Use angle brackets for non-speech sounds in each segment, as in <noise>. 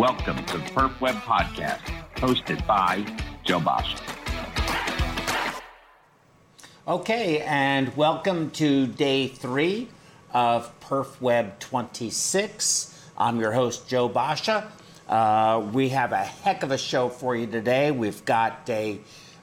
Welcome to the Perf Web Podcast, hosted by Joe Basha. Okay, and welcome to day three of Perf Web 26. I'm your host, Joe Basha. Uh, we have a heck of a show for you today. We've got a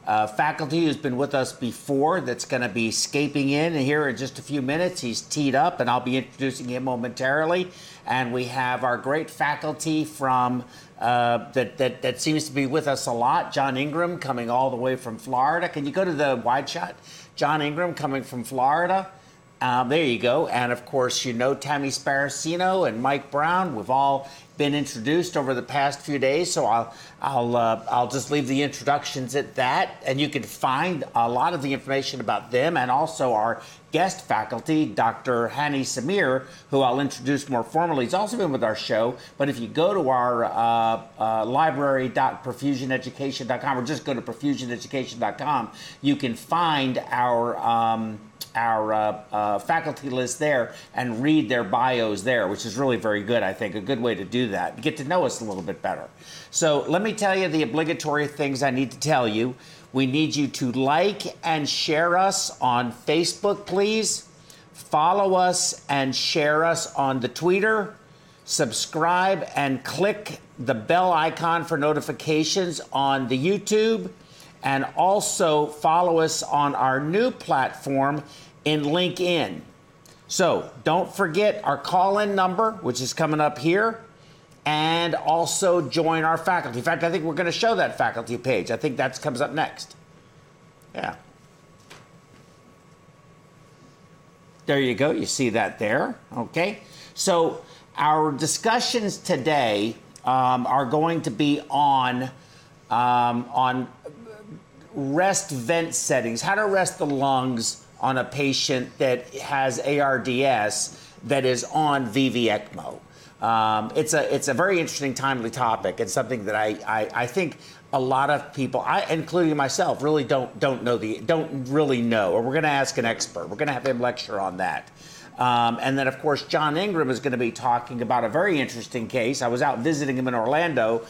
uh, faculty who's been with us before that's going to be Skyping in here in just a few minutes. He's teed up, and I'll be introducing him momentarily. And we have our great faculty from uh, that, that that seems to be with us a lot. John Ingram coming all the way from Florida. Can you go to the wide shot? John Ingram coming from Florida. Um, there you go. And of course, you know Tammy Sparacino and Mike Brown. We've all been introduced over the past few days, so I'll I'll uh, I'll just leave the introductions at that, and you can find a lot of the information about them and also our guest faculty, Dr. Hani Samir, who I'll introduce more formally. He's also been with our show, but if you go to our uh, uh, library.perfusioneducation.com or just go to perfusioneducation.com, you can find our um, our uh, uh, faculty list there and read their bios there, which is really very good, I think. A good way to do that. Get to know us a little bit better. So, let me tell you the obligatory things I need to tell you. We need you to like and share us on Facebook, please. Follow us and share us on the Twitter. Subscribe and click the bell icon for notifications on the YouTube. And also follow us on our new platform in LinkedIn. So don't forget our call in number, which is coming up here, and also join our faculty. In fact, I think we're going to show that faculty page. I think that comes up next. Yeah. There you go. You see that there. Okay. So our discussions today um, are going to be on um, on rest vent settings, how to rest the lungs on a patient that has ARDS that is on VV ECMO. Um, it's a it's a very interesting, timely topic, and something that I, I, I think a lot of people, I, including myself, really don't don't know the don't really know. Or we're going to ask an expert. We're going to have him lecture on that. Um, and then, of course, John Ingram is going to be talking about a very interesting case. I was out visiting him in Orlando,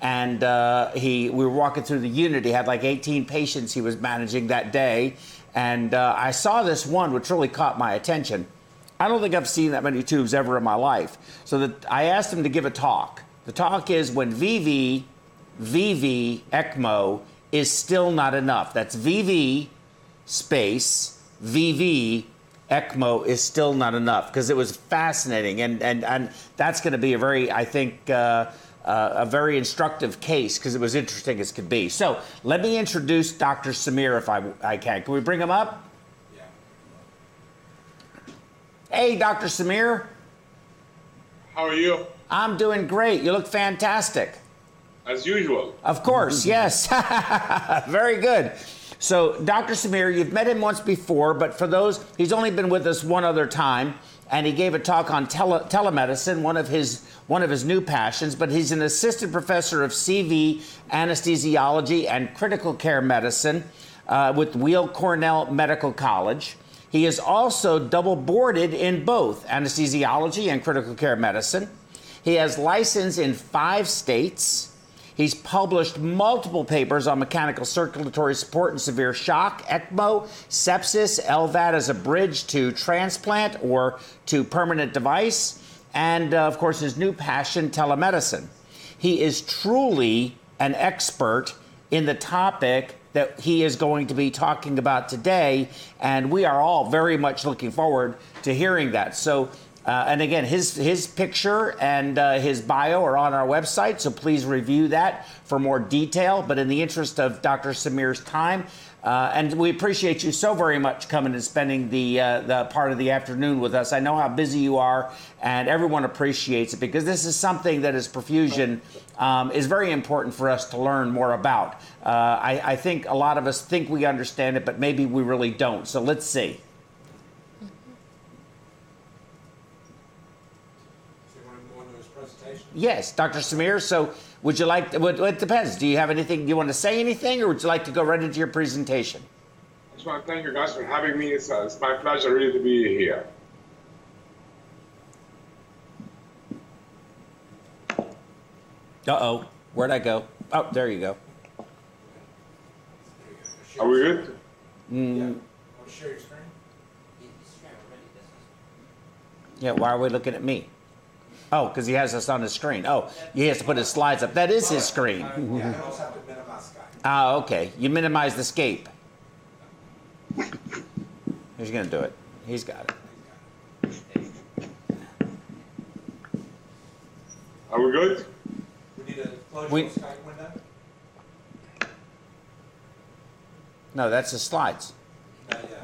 and uh, he we were walking through the unit. He had like 18 patients he was managing that day, and uh, I saw this one which really caught my attention. I don't think I've seen that many tubes ever in my life. So that I asked him to give a talk. The talk is when VV, VV, ECMO is still not enough. That's VV space, VV, ECMO is still not enough because it was fascinating. And, and, and that's going to be a very, I think, uh, uh, a very instructive case because it was interesting as could be. So let me introduce Dr. Samir if I, I can. Can we bring him up? Yeah. Hey, Dr. Samir. How are you? I'm doing great. You look fantastic. As usual. Of course, yes. <laughs> very good. So, Dr. Samir, you've met him once before, but for those, he's only been with us one other time and he gave a talk on tele- telemedicine, one of his one of his new passions. But he's an assistant professor of CV anesthesiology and critical care medicine uh, with Weill Cornell Medical College. He is also double boarded in both anesthesiology and critical care medicine. He has license in five states. He's published multiple papers on mechanical circulatory support and severe shock, ECMO, sepsis, LVAD as a bridge to transplant or to permanent device, and uh, of course his new passion, telemedicine. He is truly an expert in the topic that he is going to be talking about today, and we are all very much looking forward to hearing that. So, uh, and again, his his picture and uh, his bio are on our website, so please review that for more detail. But in the interest of Dr. Samir's time, uh, and we appreciate you so very much coming and spending the uh, the part of the afternoon with us. I know how busy you are, and everyone appreciates it because this is something that is perfusion um, is very important for us to learn more about. Uh, I, I think a lot of us think we understand it, but maybe we really don't. So let's see. Yes, Dr. Samir. So, would you like? To, well, it depends. Do you have anything? Do you want to say anything, or would you like to go right into your presentation? I just want to thank you guys for having me. It's, uh, it's my pleasure really to be here. Uh oh. Where'd I go? Oh, there you go. Are we good? Yeah. Share your screen? Yeah, why are we looking at me? Oh, because he has us on his screen. Oh, he has to put his slides up. That is his screen. Yeah, I also have to minimize Skype. Ah, okay. You minimize the Skype. Who's gonna do it? He's got it. Are we good? We need to close We- your Skype window? No, that's the slides.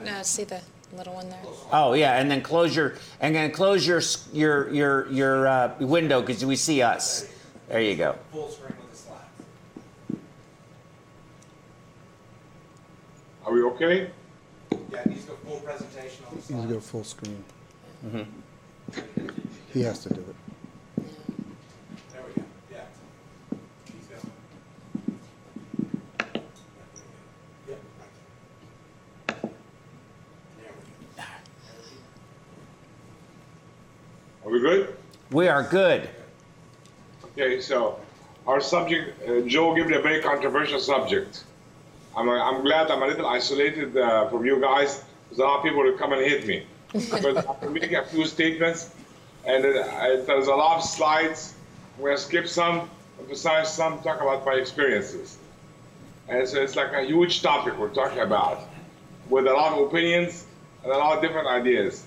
No, see the little one there? Oh yeah, and then close your and then close your your your your uh, window because we see us. There you go. Full screen with the slides. Are we okay? Yeah, it needs to go full presentation on the Needs to slides. go full screen. He has to do it. There we go, yeah. He's going. Yep, right there. There we go. Are we good? We are good. Okay, so our subject, uh, Joe gave me a very controversial subject. I'm, uh, I'm glad I'm a little isolated uh, from you guys because a lot of people will come and hit me. <laughs> but I'm making a few statements, and uh, I- there's a lot of slides. I'm going to skip some, emphasize some, talk about my experiences. And so it's like a huge topic we're talking about with a lot of opinions and a lot of different ideas.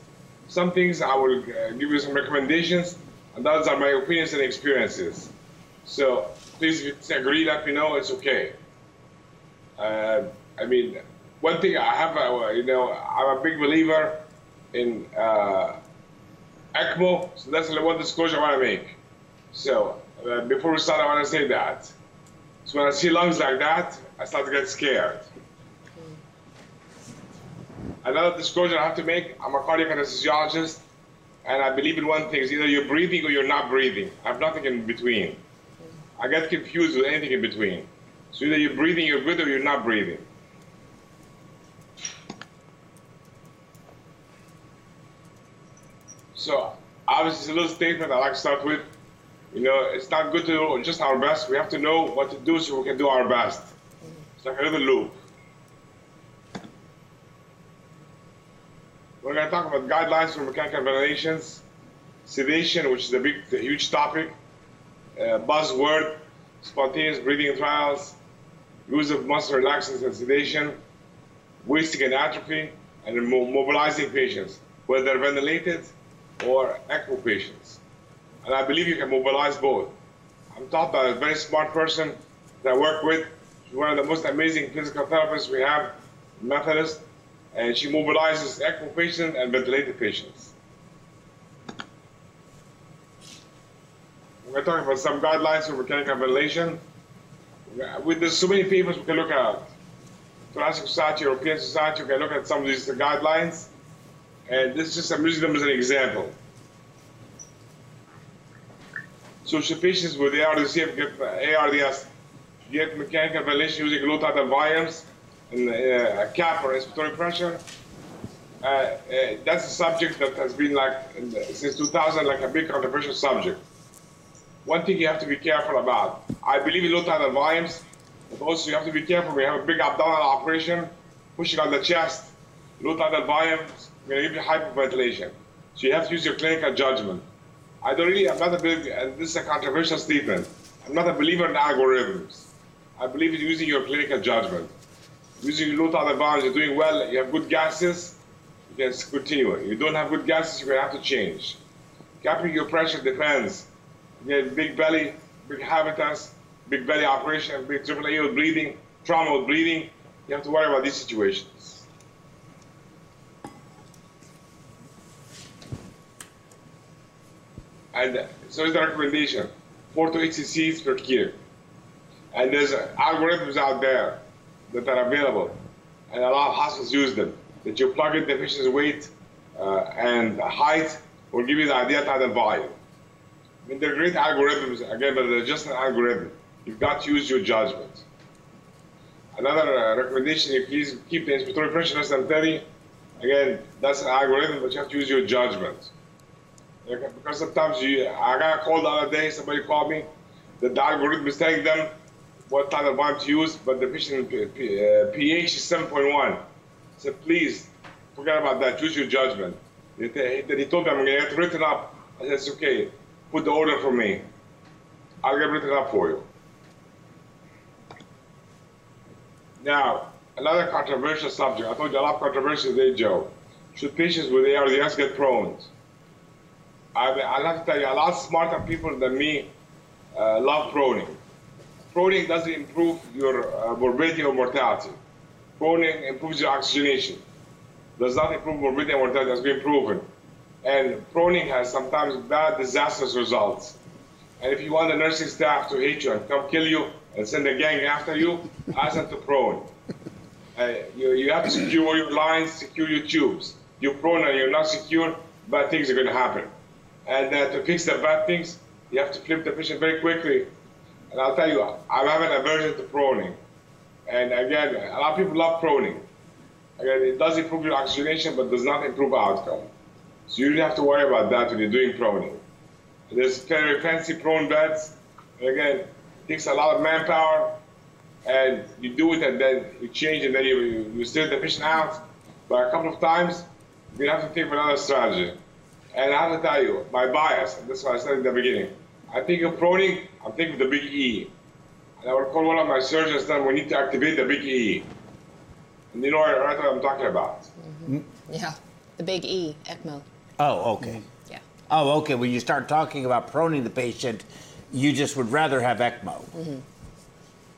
Some things I will uh, give you some recommendations, and those are my opinions and experiences. So please, if you disagree, let me know. It's okay. Uh, I mean, one thing I have, uh, you know, I'm a big believer in uh, ECMO, so that's the one disclosure I want to make. So uh, before we start, I want to say that. So when I see lungs like that, I start to get scared. Another disclosure I have to make, I'm a cardiac anesthesiologist, and I believe in one thing, is either you're breathing or you're not breathing. I have nothing in between. I get confused with anything in between. So either you're breathing, you're good, or you're not breathing. So obviously, it's a little statement I like to start with. You know, it's not good to do just our best. We have to know what to do so we can do our best. It's like a little loop. We're going to talk about guidelines for mechanical ventilations, sedation, which is a big, a huge topic, uh, buzzword, spontaneous breathing trials, use of muscle relaxants and sedation, wasting and atrophy, and mobilizing patients, whether ventilated or ECMO patients. And I believe you can mobilize both. I'm taught by a very smart person that I work with. One of the most amazing physical therapists we have, Methodist, and she mobilizes ECMO patients and ventilated patients. We're talking about some guidelines for mechanical ventilation. With there's so many papers we can look at. Thoracic Society, European Society, we can look at some of these guidelines. And this is just I'm using them as an example. So should patients with ARDS get ARDS get mechanical ventilation using low tidal volumes and uh, a cap or respiratory pressure? Uh, uh, that's a subject that has been like since 2000 like a big controversial subject. One thing you have to be careful about. I believe in low tidal volumes, but also you have to be careful We have a big abdominal operation, pushing on the chest. Low tidal volumes going to give you hyperventilation. So you have to use your clinical judgment. I don't really, I'm not a big, and this is a controversial statement. I'm not a believer in algorithms. I believe in using your clinical judgment. Using low tidal volumes, you're doing well, you have good gases, you can continue. You don't have good gases, you're going to have to change. Capping your pressure depends. You have big belly, big habitus, big belly operation, big triple A with bleeding, trauma with bleeding. You have to worry about these situations. And so is the recommendation, four to eight cc's per kilo. And there's algorithms out there that are available, and a lot of hospitals use them. That you plug in the patient's weight uh, and height will give you the idea the volume. I mean, they're great algorithms, again, but they're just an algorithm. You've got to use your judgment. Another uh, recommendation, if you keep the inspiratory pressure less than 30, again, that's an algorithm, but you have to use your judgment. Because sometimes you, I got a call the other day, somebody called me, The, the algorithm is telling them what type of volume to use, but the P- uh, pH is 7.1. So please forget about that. Use your judgment. He, he told me I'm going to get written up. I said, it's okay. Put the order for me. I'll get written up for you. Now, another controversial subject. I told you a lot of controversial today, Joe. Should patients with ARDS get proned? I, I'll have to tell you, a lot smarter people than me uh, love proning. Proning doesn't improve your uh, morbidity or mortality. Proning improves your oxygenation. Does not improve morbidity and mortality, has been proven. And proning has sometimes bad, disastrous results. And if you want the nursing staff to hate you and come kill you and send a gang after you, ask them to prone. Uh, you, you have to secure your lines, secure your tubes. You prone and you're not secure, bad things are going to happen. And uh, to fix the bad things, you have to flip the patient very quickly. And I'll tell you, I'm having aversion to proning. And again, a lot of people love proning. Again, it does improve your oxygenation, but does not improve outcome. So you don't have to worry about that when you're doing proning. There's very fancy prone beds. And again, it takes a lot of manpower, and you do it, and then you change, and then you, you, steer the patient out. But a couple of times, you have to think of another strategy. And I have to tell you, my bias, and this is what I said in the beginning, I think of proning, I'm thinking of the big E. And I will call one of my surgeons, then we need to activate the big E. And you know right what I'm talking about. Mm-hmm. Mm-hmm. Yeah. The big E, ECMO. Oh, okay. Mm-hmm. Yeah. Oh, okay. When you start talking about proning the patient, you just would rather have ECMO.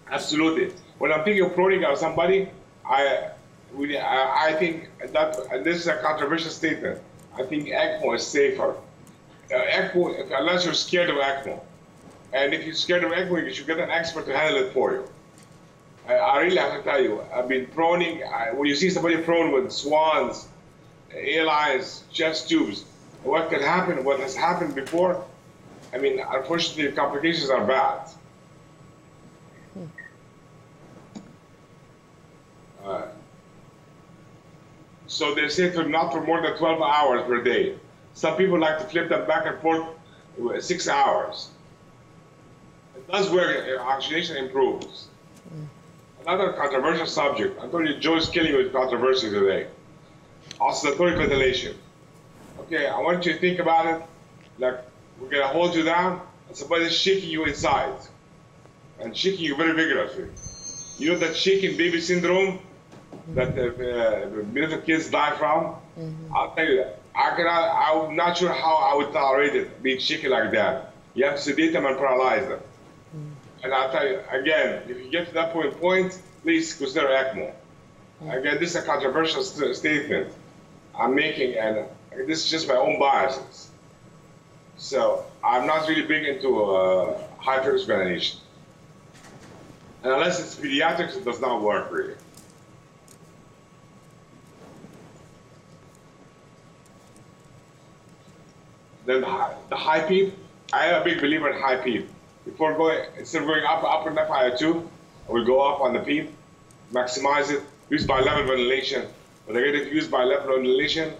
Absolutely. When I'm thinking of proning of somebody, I, we, I, I think that and this is a controversial statement. I think ECMO is safer. Uh, ECMO, unless you're scared of ECMO, and if you're scared of ECMO, you should get an expert to handle it for you. I, I really have to tell you, I've been proning. I, when you see somebody prone with swans, art lines, chest tubes, what can happen? What has happened before? I mean, unfortunately, complications are bad. Uh, so they say to not for more than 12 hours per day. Some people like to flip them back and forth uh, six hours. It does work, uh, oxygenation improves. Another controversial subject. I told you Joe's killing you with controversy today. Oscillatory ventilation. Okay, I want you to think about it like we're gonna hold you down and somebody's shaking you inside and shaking you very vigorously. You know that shaking baby syndrome that the uh, little kids die from? I'll tell you that. I cannot, I'm not sure how I would tolerate it being shaken like that. You have to sedate them and paralyze them. And I'll tell you again, if you get to that point, point please consider ECMO. Again, this is a controversial st- statement I'm making, and this is just my own biases. So I'm not really big into uh, ventilation. And unless it's pediatrics, it does not work really. Then the high, the high peep, I am a big believer in high peep. Before going, instead of going up, up up higher two, I will go up on the peep, maximize it, use bi-level ventilation. Again, if you use bi-level ventilation,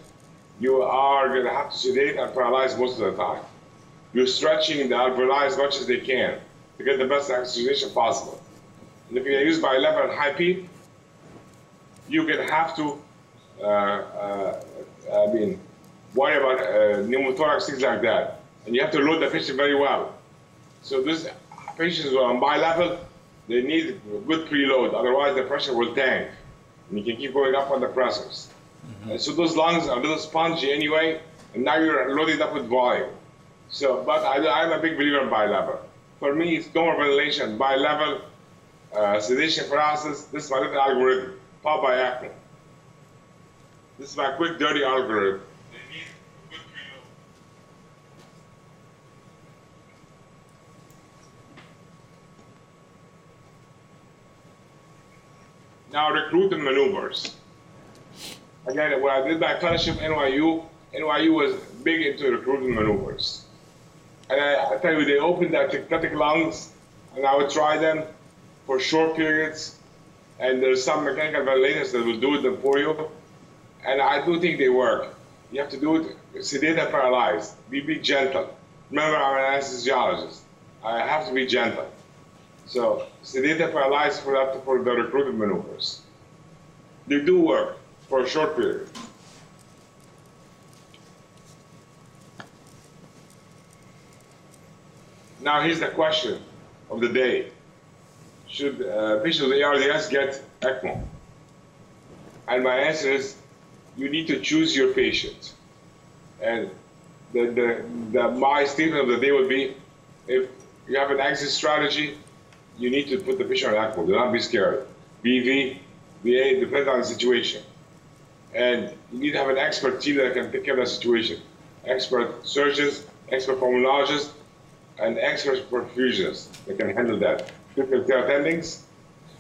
you are going to have to sedate and paralyze most of the time. You're stretching the alveoli as much as they can to get the best oxygenation possible. And if you use bi-level and high peep, going to have to, uh, uh, I mean, worry about uh, pneumothorax, things like that. And you have to load the patient very well. So these patients who are on bi-level, they need good preload, otherwise the pressure will tank. And you can keep going up on the pressors. And so those lungs are a little spongy anyway, and now you're loaded up with volume. So, but I, I'm a big believer in bi-level. For me, it's ventilation, bi-level, uh, sedation paralysis. This is my little algorithm, powered by. This is my quick, dirty algorithm. They need good preload. Now, recruiting maneuvers. Again, when I did my at NYU, NYU was big into recruiting maneuvers. And I, I tell you, they opened their atelectatic lungs, and I would try them for short periods. And there's some mechanical ventilators that will do them for you. And I do think they work. You have to do it sedate and paralyzed. Be, be gentle. Remember, I'm an anesthesiologist. I have to be gentle. So sedative paralysis for up for the recruitment maneuvers. They do work for a short period. Now here's the question of the day. Should uh, patients with ARDS get ECMO? And my answer is, you need to choose your patient. And the, the, the, my statement of the day would be, if you have an exit strategy, you need to put the patient on ECMO. Do not be scared. VV, VA, depends on the situation. And you need to have an expert team that can take care of that situation. Expert surgeons, expert pulmonologists, and expert perfusionists that can handle that. Different attendings.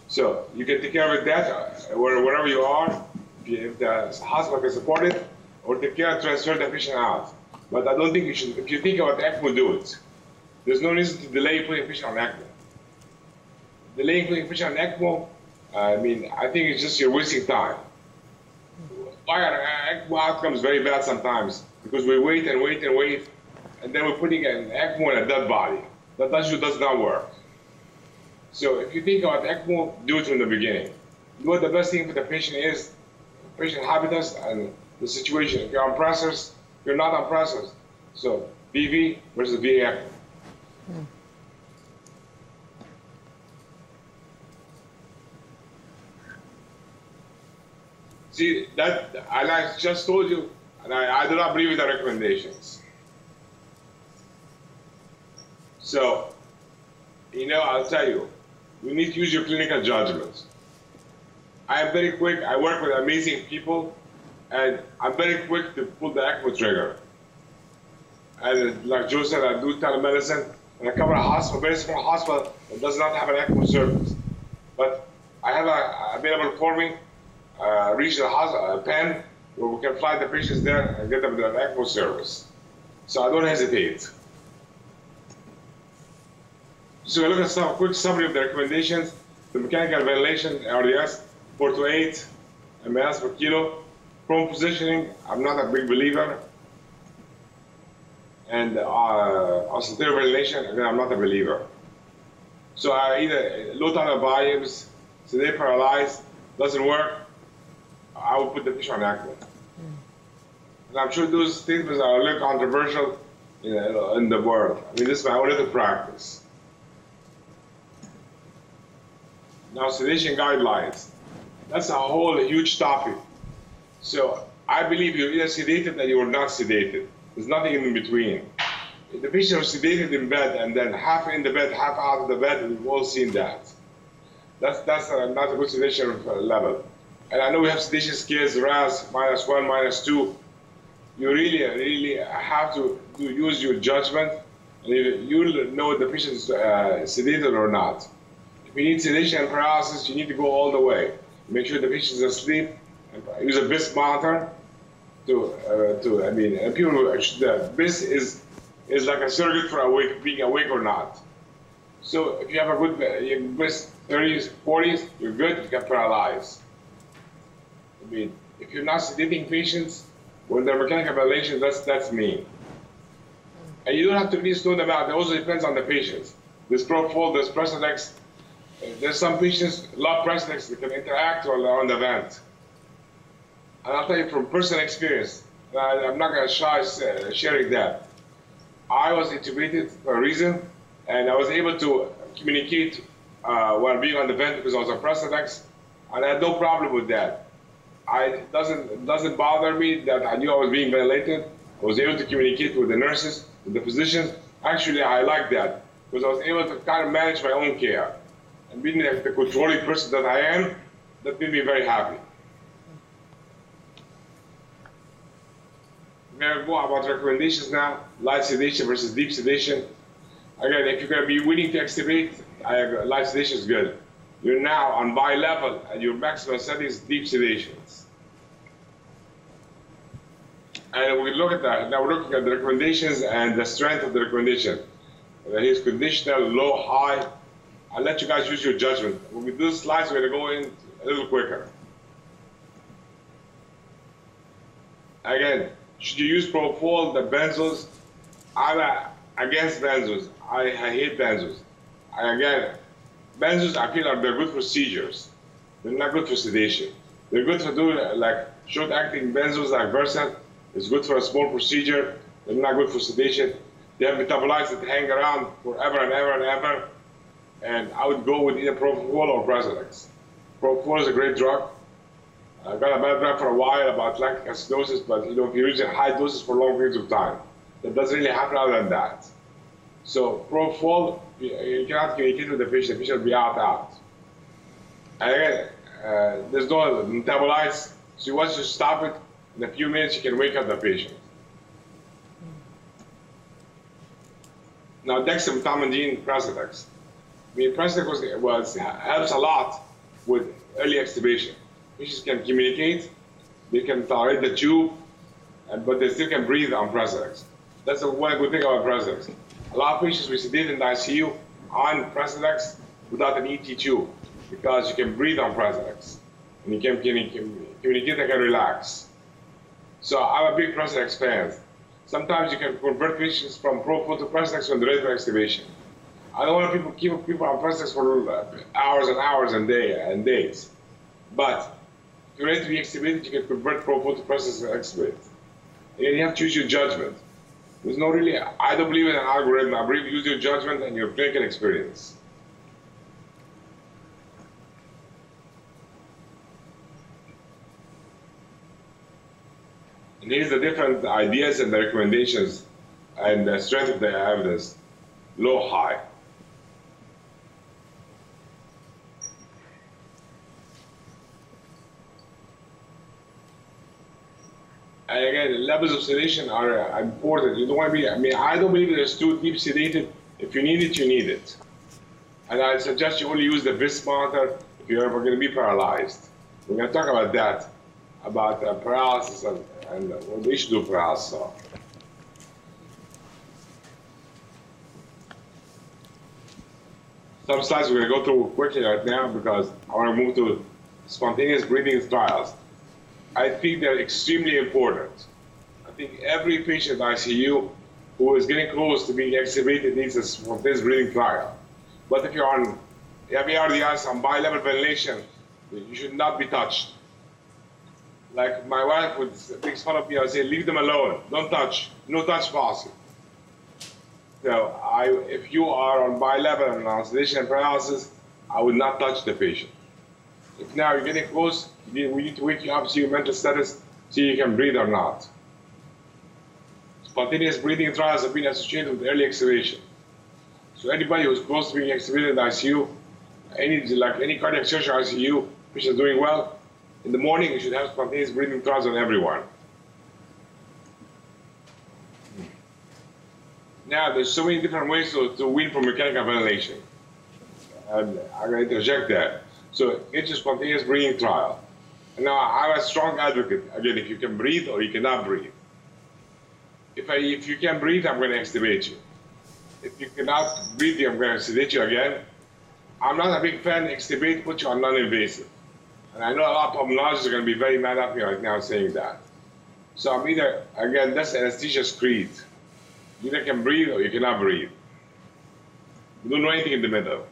So you can take care of that uh, wherever you are, if the hospital can support it, or take care of transfer the patient out. But I don't think you should, if you think about ECMO, do it. There's no reason to delay putting a patient on ECMO. Delaying patient on ECMO, I mean, I think it's just you're wasting time. Fire ECMO outcomes very bad sometimes because we wait and wait and wait, and then we're putting an ECMO in a dead body. That actually does not work. So if you think about ECMO, do it from the beginning. Do what the best thing for the patient is, patient habitus and the situation. If you're on pressors, you're not on pressors. So VV versus VA ECMO. Hmm. See, that, and I just told you, and I, I do not believe in the recommendations. So, you know, I'll tell you, you need to use your clinical judgment. I am very quick, I work with amazing people, and I'm very quick to pull the ECMO trigger. And like Joe said, I do telemedicine, and I cover a hospital, very small hospital that does not have an ECMO service. But I have a, available for me uh, regional hospital, a pen, where we can fly the patients there and get them the ECMO service. So I don't hesitate. So we look at some quick summary of the recommendations. The mechanical ventilation, RDS, 4 to 8 mLs per kilo. Prone positioning, I'm not a big believer. And uh, oscillatory ventilation, again, I'm not a believer. So I either low tidal volumes, sedate paralyzed, doesn't work, I will put the patient on ECMO. And I'm sure those statements are a little controversial you know, in the world. I mean, this is my little practice. Now, sedation guidelines. That's a whole huge topic. So I believe you're either sedated or you're not sedated. There's nothing in between. If the patient is sedated in bed and then half in the bed, half out of the bed, we've all seen that. That's, that's a, not a good sedation level. And I know we have sedation scales, RASS, minus one, minus two. You really, really have to, to use your judgment. And you'll know the patient is uh, sedated or not. If you need sedation and paralysis, you need to go all the way. Make sure the patient is asleep. And use a BIS monitor to, uh, to I mean, and people, the BIS is, is like a surrogate for awake, being awake or not. So if you have a good BIS 30s, 40s, you're good, you can paralyzed. If you're not sedating patients when they're mechanical ventilation, that's, that's me. And you don't have to really slow them out. It also depends on the patients. This propofol, this Precedex, there's some patients love Precedex that can interact while on the vent. And I'll tell you from personal experience, I, am not going to shy uh, sharing that. I was intubated for a reason, and I was able to communicate uh, while being on the vent because I was on Precedex, and I had no problem with that. I, it doesn't doesn't bother me that I knew I was being ventilated. I was able to communicate with the nurses, with the physicians. Actually, I like that because I was able to kind of manage my own care. And being the, the controlling person that I am, that made me very happy. We're going about recommendations now. Light sedation versus deep sedation. Again, if you're going to be willing to extubate, light sedation is good. You're now on bi-level and your maximum setting is deep sedations. And we look at that. Now we're looking at the recommendations and the strength of the recommendation. That is conditional, low, high. I'll let you guys use your judgment. When we do the slides, we're going to go in a little quicker. Again, should you use propofol, the benzos? I'm against benzos. I, I hate benzos. I, again, benzos are they're good for seizures. They're not good for sedation. They're good for doing like short-acting benzos like Versed. It's good for a small procedure. They're not good for sedation. They have metabolites that hang around forever and ever and ever. And I would go with either Propofol or Precedex. Propofol is a great drug. I got a bad rap for a while about lactic acidosis, but you know, if you're using high doses for long periods of time, that doesn't really happen other than that. So Propofol, you, cannot communicate with the patient. The patient will be out, out. And again, uh, there's no metabolites, so you to stop it, in a few minutes you can wake up the patient. Now dexmedetomidine, Precedex. I mean, Precedex was, was, helps a lot with early extubation. Patients can communicate, they can tolerate the tube, and, but they still can breathe on Precedex. That's the one good thing about Precedex. A lot of patients we sedate in the ICU on Precedex without an ET tube because you can breathe on Precedex and you can, can, can communicate and can relax. So I'm a big Precedex fan. Sometimes you can convert patients from Propofol to Precedex when they're ready for extubation. I don't want people keep people on Precedex for uh, hours and hours and day and days. But if you're ready to be extubated, you can convert Propofol to Precedex and extubate. And you have to use your judgment. There's no really, I don't believe in an algorithm. I believe use your judgment and your clinical experience. And here's the different ideas and the recommendations and the strength of the evidence, low, high. Again, levels of sedation are important. You don't want to be, I mean, I don't believe there's too deep sedated. If you need it, you need it. And I suggest you only use the BIS monitor if you're ever going to be paralyzed. We're going to talk about that, about uh, paralysis and, and what they should do paralysis. So. Some slides we're going to go through quickly right now because I want to move to spontaneous breathing trials. I think they're extremely important. I think every patient in ICU who is getting close to being extubated needs a spontaneous breathing trial. But if you're on FARDS on bi-level ventilation, you should not be touched. Like my wife would make fun of me, I say, leave them alone, don't touch, no touch policy. So I, if you are on bi-level and on sedation and paralysis, I would not touch the patient. If now you're getting close, we need to wake you up, see your mental status, see if you can breathe or not. Spontaneous breathing trials have been associated with early extubation. So anybody who's close to being extubated in the ICU, any like any cardiac surgery ICU, which is doing well, in the morning you should have spontaneous breathing trials on everyone. Now there's so many different ways to, to wean from mechanical ventilation. And I'm going to interject that. So it's a spontaneous breathing trial. Now I'm a strong advocate. Again, if you can breathe or you cannot breathe. If, I, if you can breathe, I'm going to extubate you. If you cannot breathe, I'm going to sedate you again. I'm not a big fan. Extubate, put you on non-invasive. And I know a lot of pulmonologists are going to be very mad at me right now saying that. So I'm either, again, that's anesthesia creed. You either can breathe or you cannot breathe. You don't know anything in the middle.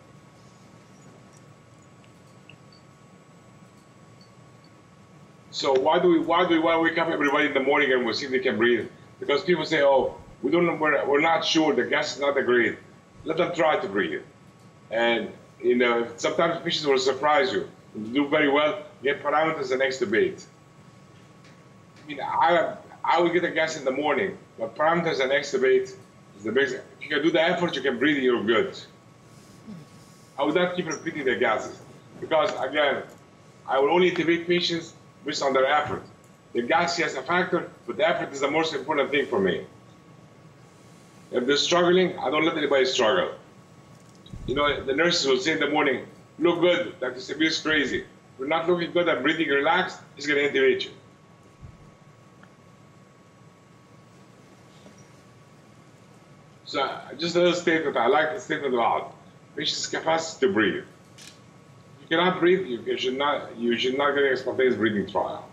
So why do we why do we want to wake up everybody in the morning and we see if they can breathe? Because people say, oh, we don't know, we're, we're not sure, the gas is not that great. Let them try to breathe. And you know, sometimes patients will surprise you. do very well, get parameters and extubate. I mean, I I would get a gas in the morning, but parameters and extubate is the basic. If you can do the effort, you can breathe, you're good. I would not keep repeating the gases because again, I will only intubate patients based on their effort. The gas has a factor, but the effort is the most important thing for me. If they're struggling, I don't let anybody struggle. You know, the nurses will say in the morning, look good, Dr. Samir's crazy. If you're not looking good I'm breathing relaxed, he's going to intubate you. So just a little statement, I like the statement about patient's capacity to breathe cannot breathe, you should not you should not get a spontaneous breathing trial.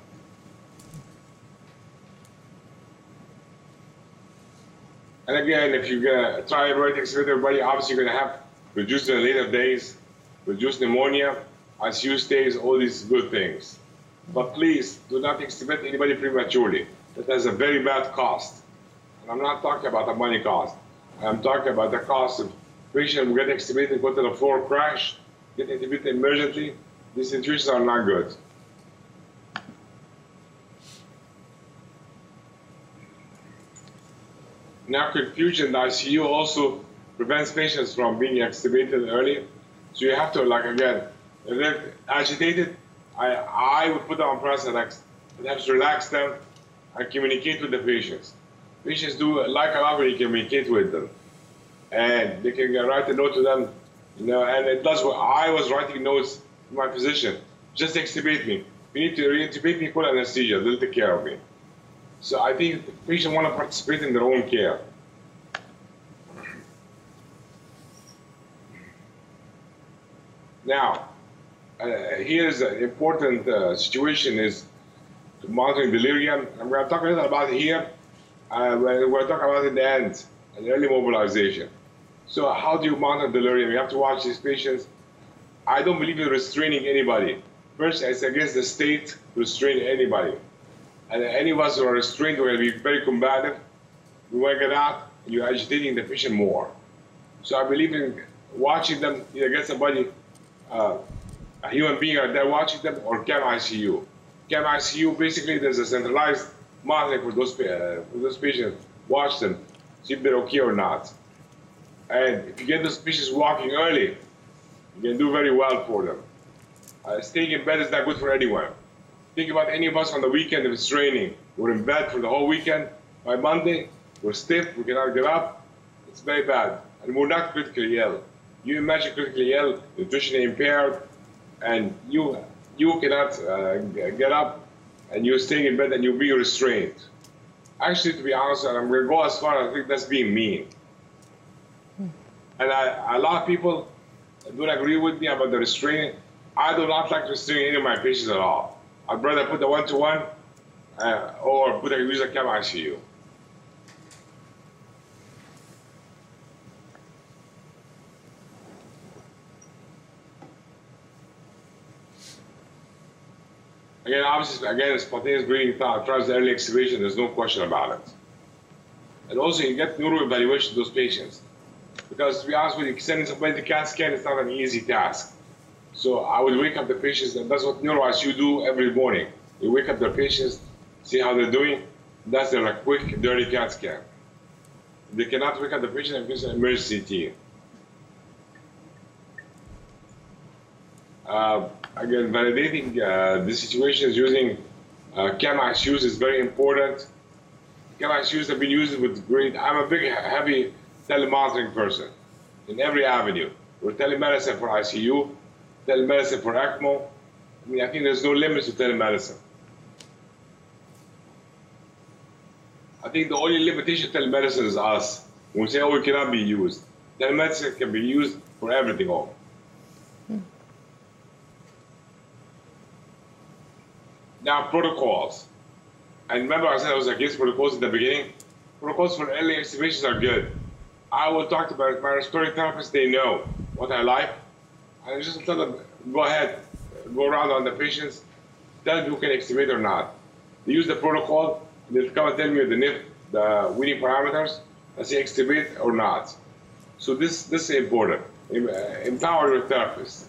And again, if you're gonna try everything with everybody, obviously you're gonna have reduce in later days, reduced pneumonia, ICU stays, all these good things. But please do not extubate anybody prematurely. That has a very bad cost. And I'm not talking about the money cost. I'm talking about the cost of patient will get extubated, go to the floor, crash, get intubated emergently. These situations are not good. Now, confusion in the ICU also prevents patients from being extubated early. So you have to, like, again, if they're agitated, I, I would put them on and have to relax them and communicate with the patients. Patients do like a lot when you communicate with them. And they can write a note to them, you know, and it does what I was writing notes to my physician. Just extubate me. You need to re-intubate me, put anesthesia, they'll take care of me. So I think the patient want to participate in their own care. Now, uh, here's an important uh, situation is monitoring delirium. I'm going to talk a little about it here. Uh, we're going to talk about it in the end, an early mobilization. So how do you monitor delirium? You have to watch these patients. I don't believe in restraining anybody. First, it's against the state to restrain anybody. And any of us who are restrained, we're going to be very combative. We want to get out, you're agitating the patient more. So I believe in watching them, get somebody, uh, a human being out there watching them, or CAM ICU. CAM ICU, basically, there's a centralized monitoring for those, uh, for those patients. Watch them, see if they're okay or not. And if you get those species walking early, you can do very well for them. Uh, staying in bed is not good for anyone. Think about any of us on the weekend if it's raining. We're in bed for the whole weekend. By Monday, we're stiff, we cannot get up. It's very bad. And we're not critically ill. You imagine critically ill, nutritionally impaired, and you you cannot uh, get up, and you're staying in bed and you're being restrained. Actually, to be honest, I'm going to go as far as I think that's being mean. And I, a lot of people don't agree with me about the restraining. I do not like restraining any of my patients at all. I'd rather put the one-to-one uh, or put a use a CAM ICU. Again, obviously, again, spontaneous breathing drives early extubation. There's no question about it. And also, you get neuro evaluation of those patients. Because to be honest with you, sending somebody to CAT scan is not an easy task. So I would wake up the patients, and that's what neuro ICU do every morning. You wake up the patients, see how they're doing. That's their like, quick, dirty CAT scan. They cannot wake up the patient and give an emergency CT. Uh, again, validating uh, the situations using uh, CAM ICUs is very important. CAM ICUs have been used with great. I'm a big, heavy telemonitoring person in every avenue. We're telemedicine for ICU, telemedicine for ECMO. I mean, I think there's no limits to telemedicine. I think the only limitation to telemedicine is us. When we say, oh, it cannot be used. Telemedicine can be used for everything all. Now, protocols. And remember, I said I was against protocols in the beginning. Protocols for early extubations are good. I will talk about. My respiratory therapists, they know what I like. I just tell them, go ahead, go around on the patients, tell them who can extubate or not. They use the protocol, they'll come and tell me the NIF, the weaning parameters, I say extubate or not. So this, this is important. Uh, empower your therapist.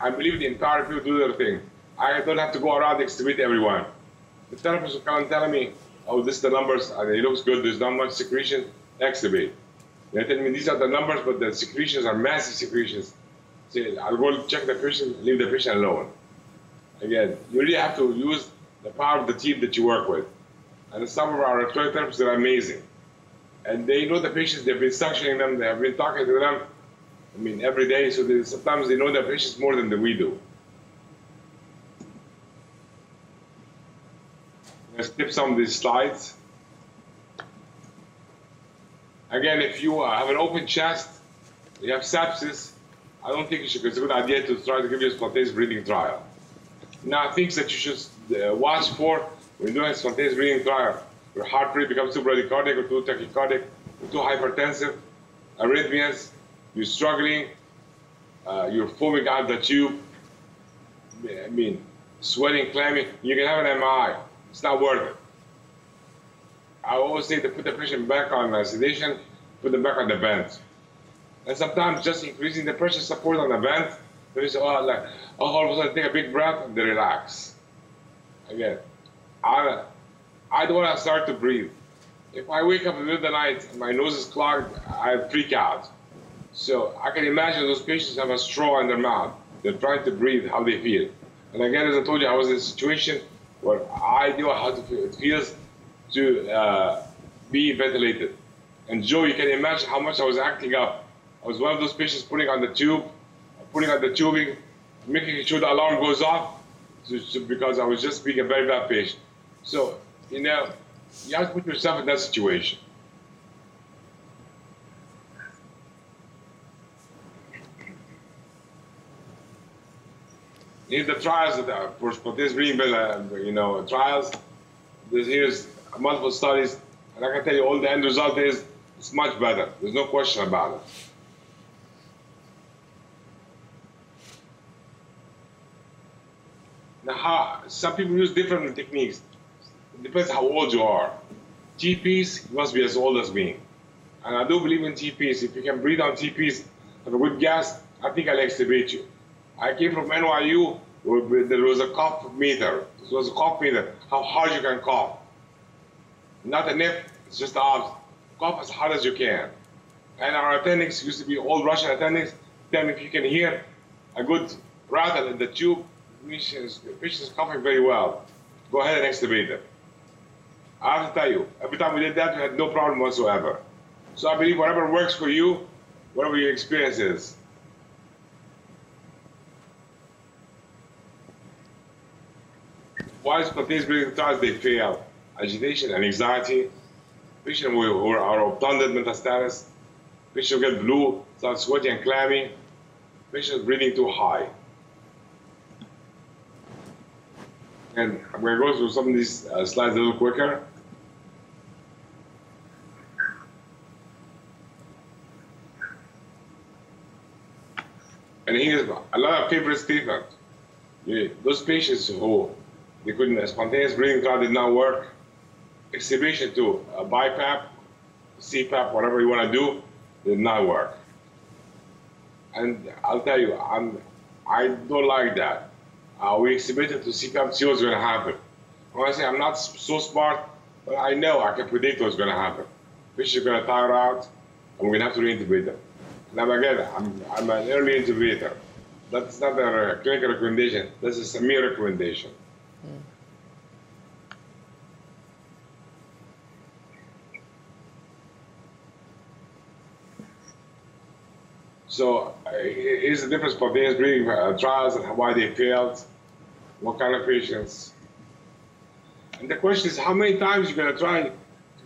I believe the empower people do their thing. I don't have to go around and extubate everyone. The therapist will come and tell me, oh, this is the numbers, and it looks good, there's not much secretion, extubate. They tell me these are the numbers, but the secretions are massive secretions. Say, I'll go check the patient, leave the patient alone. Again, you really have to use the power of the team that you work with. And some of our respiratory therapists are amazing. And they know the patients, they've been suctioning them, they have been talking to them, I mean, every day, so they, sometimes they know their patients more than we do. Let's skip some of these slides. Again, if you uh, have an open chest, you have sepsis, I don't think it's a good idea to try to give you a spontaneous breathing trial. Now, things that you should uh, watch for when doing a spontaneous breathing trial, your heart rate becomes too bradycardic or too tachycardic, too hypertensive, arrhythmias, you're struggling, uh, you're foaming out the tube, I mean, sweating, clammy, you can have an MRI. It's not worth it. I always say to put the patient back on uh, sedation, put them back on the vent. And sometimes just increasing the pressure support on the vent, they say, oh, like, all of a sudden take a big breath and they relax. Again, I, I don't want to start to breathe. If I wake up in the middle of the night and my nose is clogged, I freak out. So I can imagine those patients have a straw in their mouth. They're trying to breathe how they feel. And again, as I told you, I was in a situation where I knew how to feel. it feels to uh, be ventilated. And Joe, you can imagine how much I was acting up. I was one of those patients putting on the tube, putting on the tubing, making sure the alarm goes off, because I was just being a very bad patient. So, you know, you have to put yourself in that situation. In the trials that are for spontaneous uh, you know, trials, there's here's multiple studies, and I can tell you all the end result is it's much better. There's no question about it. Now, how, some people use different techniques. It depends how old you are. TPs must be as old as me. And I do believe in TPs. If you can breathe on TPs, have a good gas, I think I'll extubate you. I came from NYU, there was a cough meter. There was a cough meter, how hard you can cough. Not nip, it's just the opposite. Cough as hard as you can. And our attendings used to be old Russian attendings. Then if you can hear a good rattle in the tube, patients, patients coughing very well. Go ahead and extubate them. I have to tell you, every time we did that, we had no problem whatsoever. So I believe whatever works for you, whatever your experience is. Why spontaneous breathing trials they fail? Agitation and anxiety. Patients who are obtunded mental status. Patients get blue, start sweaty and clammy. Patients breathing too high. And I'm going to go through some of these uh, slides a little quicker. And here's a lot of favorite statement. Yeah, those patients who they couldn't, spontaneous breathing trial did not work, extubation to a BiPAP, CPAP, whatever you want to do, did not work. And I'll tell you, I'm, I don't like that. Uh, we extubated to CPAP, see what's going to happen. Say I'm not so smart, but I know I can predict what's going to happen. Patients is going to tire out, and we're going to have to reintubate them. Now again, I'm, I'm an early intubator. That's not a clinical recommendation. This is a mere recommendation. So, uh, here's the difference for these breathing uh, trials and why they failed, what kind of patients. And the question is, how many times you're going to try to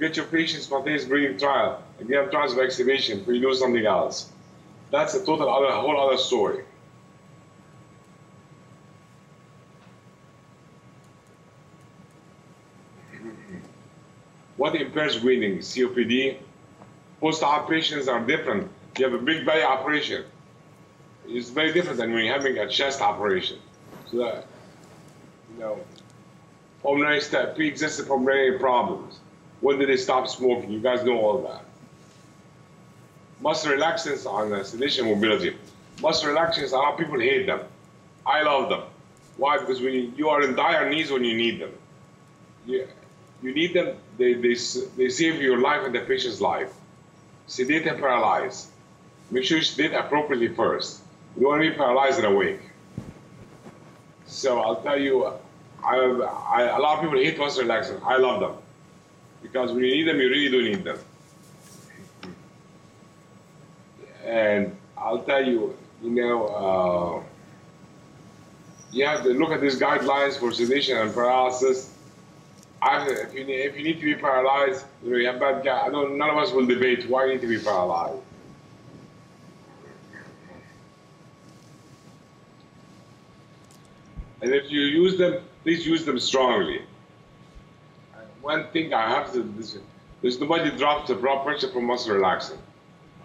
get your patient spontaneous breathing trial and get trials of extubation before you do something else? That's a total other, whole other story. What impairs breathing? COPD. Post-op patients are different you have a big belly operation. It's very different than when you're having a chest operation. So that, you know, pulmonary st- pre-existing pulmonary problems. When did they stop smoking? You guys know all that. Muscle relaxants on the sedation mobility. Muscle relaxants, a lot of people hate them. I love them. Why? Because when you, you are in dire needs when you need them. You, you need them, they, they, they save your life and the patient's life. Sedate and paralyze. Make sure you sedate appropriately first. You don't want to be paralyzed and awake. So I'll tell you, I, I, a lot of people hate muscle relaxants. I love them. Because when you need them, you really do need them. And I'll tell you, you know, uh, you have to look at these guidelines for sedation and paralysis. If, you need, if you need to be paralyzed, you know, you have bad guy. I know none of us will debate why you need to be paralyzed. And if you use them, please use them strongly. One thing I have to, this, There's nobody drops the blood pressure from muscle relaxant.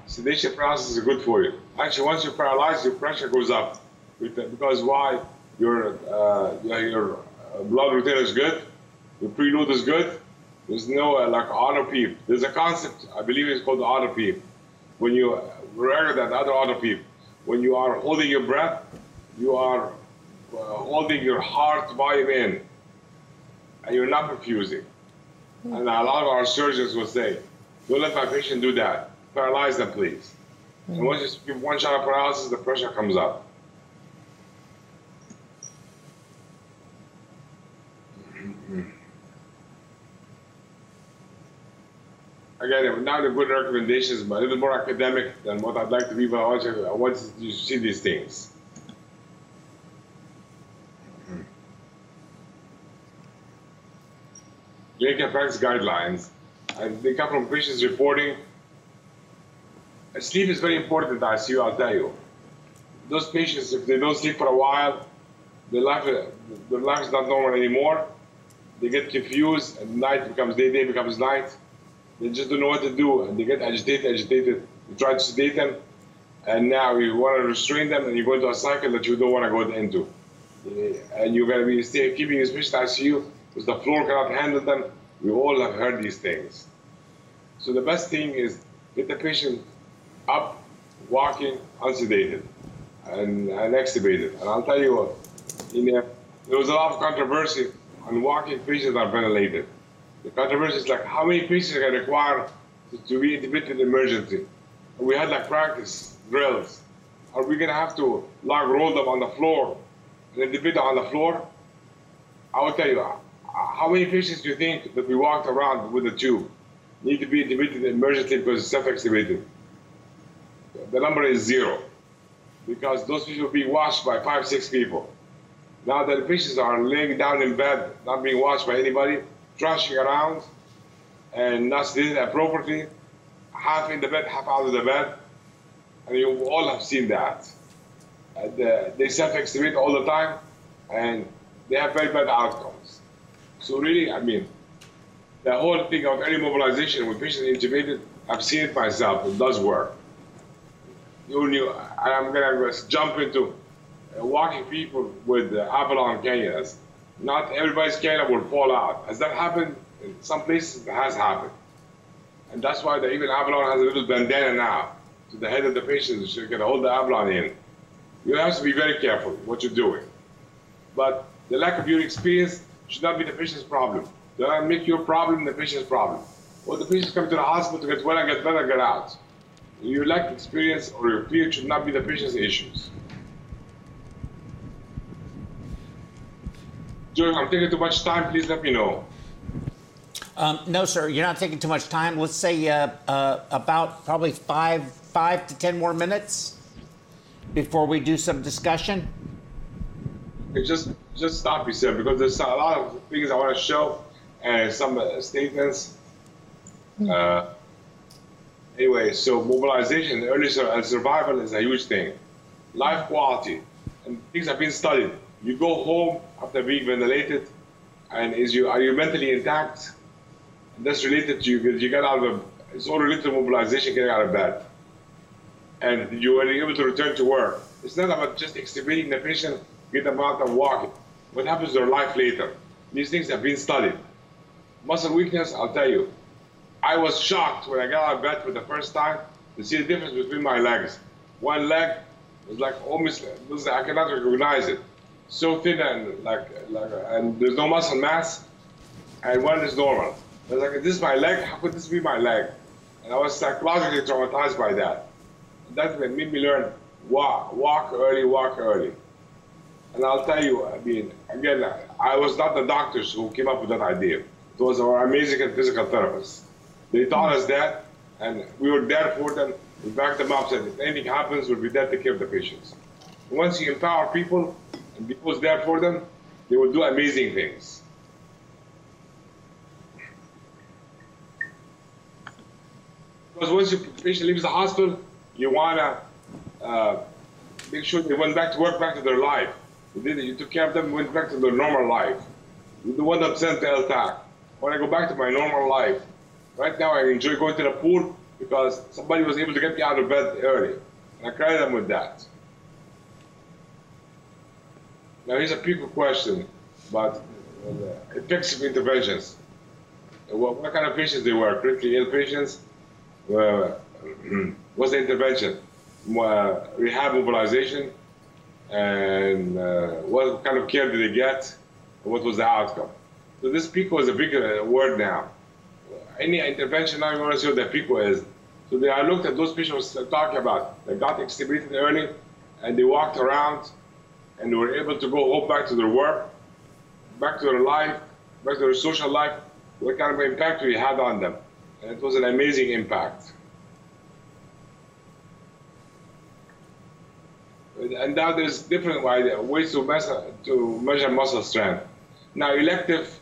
Sedation process is good for you. Actually, once you're paralyzed, your pressure goes up because why? Your uh, your uh, blood routine is good, your preload is good. There's no uh, like auto peep. There's a concept I believe it's called auto peep. When you remember that other auto peep, when you are holding your breath, you are uh, Uh, holding your heart volume in, and you're not perfusing. Hmm. And a lot of our surgeons will say, "Don't let my patient do that. Paralyze them, please." And hmm. once you give one shot of paralysis, the pressure comes up. <clears throat> Again, not a good recommendations, but a little more academic than what I'd like to be, but I want you, I want you to see these things. Clinical practice guidelines. And they come from patients reporting. Sleep is very important in the ICU, I'll tell you. Those patients, if they don't sleep for a while, their life, their life is not normal anymore. They get confused, and night becomes day, day becomes night. They just don't know what to do, and they get agitated, agitated. You try to sedate them, and now you want to restrain them, and you go into a cycle that you don't want to go into. And you're going to be stay, keeping patient ICU because the floor cannot handle them. We all have heard these things. So the best thing is get the patient up, walking, unsedated, and, and extubated. And I'll tell you what, in there, there was a lot of controversy on walking patients are ventilated. The controversy is like how many patients are required to, to be in emergency. And we had like practice drills. Are we gonna have to log roll them on the floor and intubate them on the floor? I will tell you, how many patients do you think that we walked around with a tube need to be intubated emergency because it's self-extubated? The number is zero because those people are being watched by five, six people. Now that the patients are laying down in bed, not being watched by anybody, thrashing around, and not sitting appropriately, half in the bed, half out of the bed, and you all have seen that. Uh, they self-extubate all the time, and they have very bad outcomes. So really, I mean, the whole thing of early mobilization with patients intubated, I've seen it myself. It does work. You, you, I'm gonna jump into uh, walking people with uh, Avalon cannulas. Not everybody's cannula will fall out. Has that happened? In some places, it has happened. And that's why the, even Avalon has a little bandana now to the head of the patient so you can hold the Avalon in. You have to be very careful what you're doing. But the lack of your experience should not be the patient's problem. Do not make your problem the patient's problem. Or the patients come to the hospital to get well and get better, get out. Your lack of experience or your fear should not be the patient's issues. Joe, I'm taking too much time. Please let me know. Um, no, sir, you're not taking too much time. Let's say uh, uh, about probably five, five to ten more minutes before we do some discussion. Just just stop yourself because there's a lot of things I want to show and some uh, statements. Uh, anyway, so mobilization, early sur- and survival is a huge thing. Life quality, and things have been studied. You go home after being ventilated, and is you are you mentally intact? And that's related to you. Because you get out of a, it's all related to mobilization, getting out of bed, and you are able to return to work. It's not about just extubating the patient, get them out and walking. What happens to their life later? These things have been studied. Muscle weakness, I'll tell you. I was shocked when I got out of bed for the first time to see the difference between my legs. One leg was like almost, was, I cannot recognize it. So thin and like, like, and there's no muscle mass, and one is normal. I was like, this is my leg. How could this be my leg? And I was psychologically traumatized by that. That made me learn walk, walk early, walk early. And I'll tell you, I mean, again, I was not the doctors who came up with that idea. It was our amazing physical therapists. They taught us that, and we were there for them. We backed them up, said if anything happens, we'll be there to care of the patients. And once you empower people and be was there for them, they will do amazing things. Because once your patient leaves the hospital, you want to uh, make sure they went back to work, back to their life. You did it. You took care of them, went back to their normal life. You're the one that sent the. When I go back to my normal life, Right now, I enjoy going to the pool because somebody was able to get me out of bed early. And I credit them with that. Now, here's a PICO question about uh, effective interventions. What, what kind of patients they were? Critically ill patients? Uh, <clears throat> what's the intervention? Uh, rehab mobilization? And uh, what kind of care did they get? What was the outcome? So this PICO is a big uh, word now. Any intervention now you want to see what the PICO is. So they, I looked at those patients talking about. They got extubated early, and they walked around, and they were able to go home back to their work, back to their life, back to their social life. What kind of impact we had on them, and it was an amazing impact. And now there's different ways to measure, to measure muscle strength. Now elective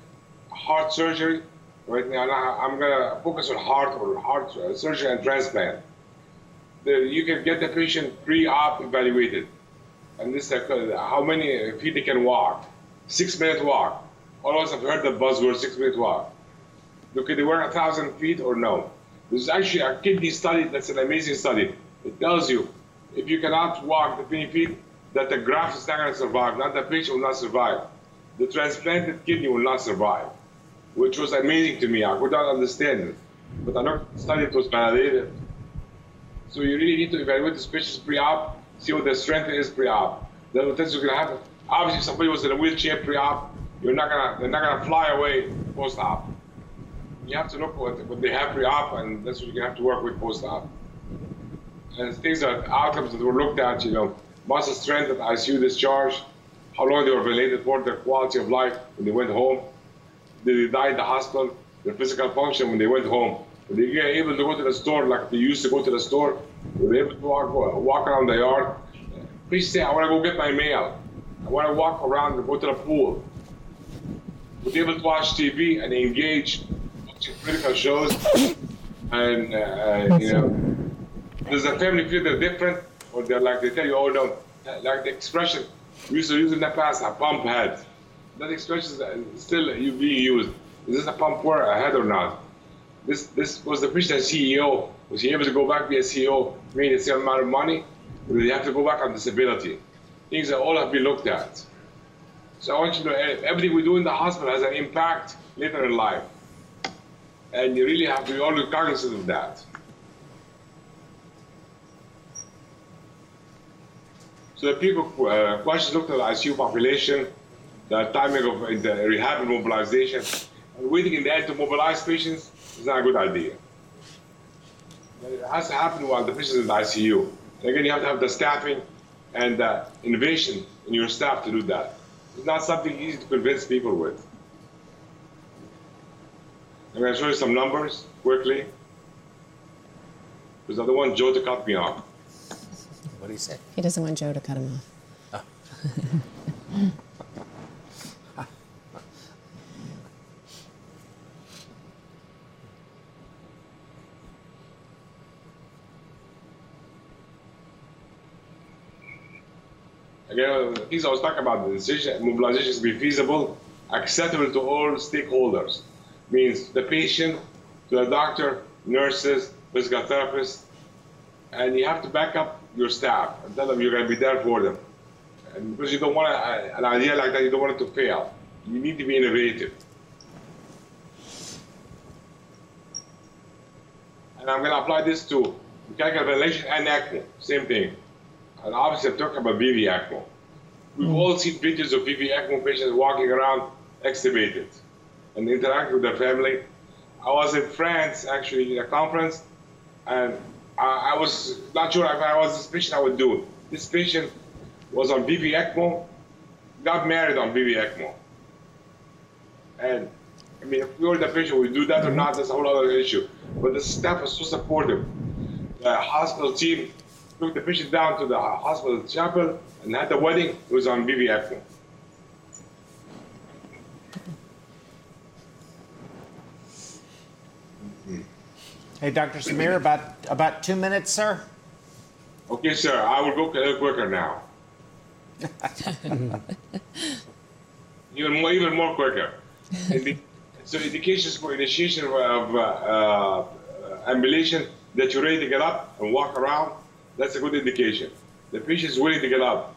heart surgery, right now I'm gonna focus on heart or heart uh, surgery and transplant. You can get the patient pre-op evaluated. And this is how many feet they can walk. Six minute walk. All of us have heard the buzzword six minute walk. Do they work a thousand feet or no? There's actually a kidney study that's an amazing study. It tells you if you cannot walk the 20 feet, that the graft is not going to survive, not the patient will not survive. The transplanted kidney will not survive, which was amazing to me. I could not understand it. But I know study it was validated. So you really need to evaluate the patient's pre-op, see what the strength is pre-op. Then what is going to happen? Obviously, if somebody was in a wheelchair pre-op, you're not gonna, they're not gonna fly away post-op. You have to look what, what they have pre-op, and that's what you have to work with post-op and things that outcomes that were looked at, you know, muscle strength at ICU discharge, how long they were ventilated for, their quality of life when they went home, did they die in the hospital, their physical function when they went home. Were they able to go to the store like they used to go to the store? Were they able to walk, walk around the yard? Please say, I want to go get my mail. I want to walk around and go to the pool. Were they able to watch TV and engage watching critical shows? And, uh, you know, does the family feel they're different, or they're like they tell you, oh no, like the expression we used to use in the past, a pump head. That expression is still being used. Is this a pump for a head or not? This this was the president CEO. Was he able to go back be a CEO, made the same amount of money, or did he have to go back on disability? Things that all have been looked at. So I want you to know eh, everything we do in the hospital has an impact later in life. And you really have to be always cognizant of that. So the PICO uh, questions looked at the ICU population, the timing of the rehab and mobilization, and waiting in the end to mobilize patients is not a good idea. It has to happen while the patient is in the ICU. Again, you have to have the staffing and the innovation in your staff to do that. It's not something easy to convince people with. I'm going to show you some numbers quickly, because I don't want Joe to cut me off. What do you say? He doesn't want Joe to cut him off. <laughs> Again, things I was talking about, the decision, mobilization to be feasible, acceptable to all stakeholders. Means the patient, to the doctor, nurses, physical therapists, and you have to back up your staff and tell them you're going to be there for them. And because you don't want a, an idea like that, you don't want it to fail. You need to be innovative. And I'm going to apply this to mechanical ventilation and ECMO, same thing. And obviously, I'm talking about VV ECMO. We've all seen pictures of VV ECMO patients walking around extubated and interacting with their family. I was in France actually in a conference, and I, was not sure if I was this patient, I would do it. This patient was on VV ECMO, got married on VV ECMO. And I mean, if we were the patient, we do that or not, that's a whole other issue. But the staff was so supportive. The hospital team took the patient down to the hospital chapel and had the wedding. It was on VV ECMO. Hey, Dr. Samir, about about two minutes, sir. Okay, sir. I will go quicker now. <laughs> even more, even more quicker. The, So indications for initiation of uh, uh, ambulation that you're ready to get up and walk around, that's a good indication. The patient is willing to get up.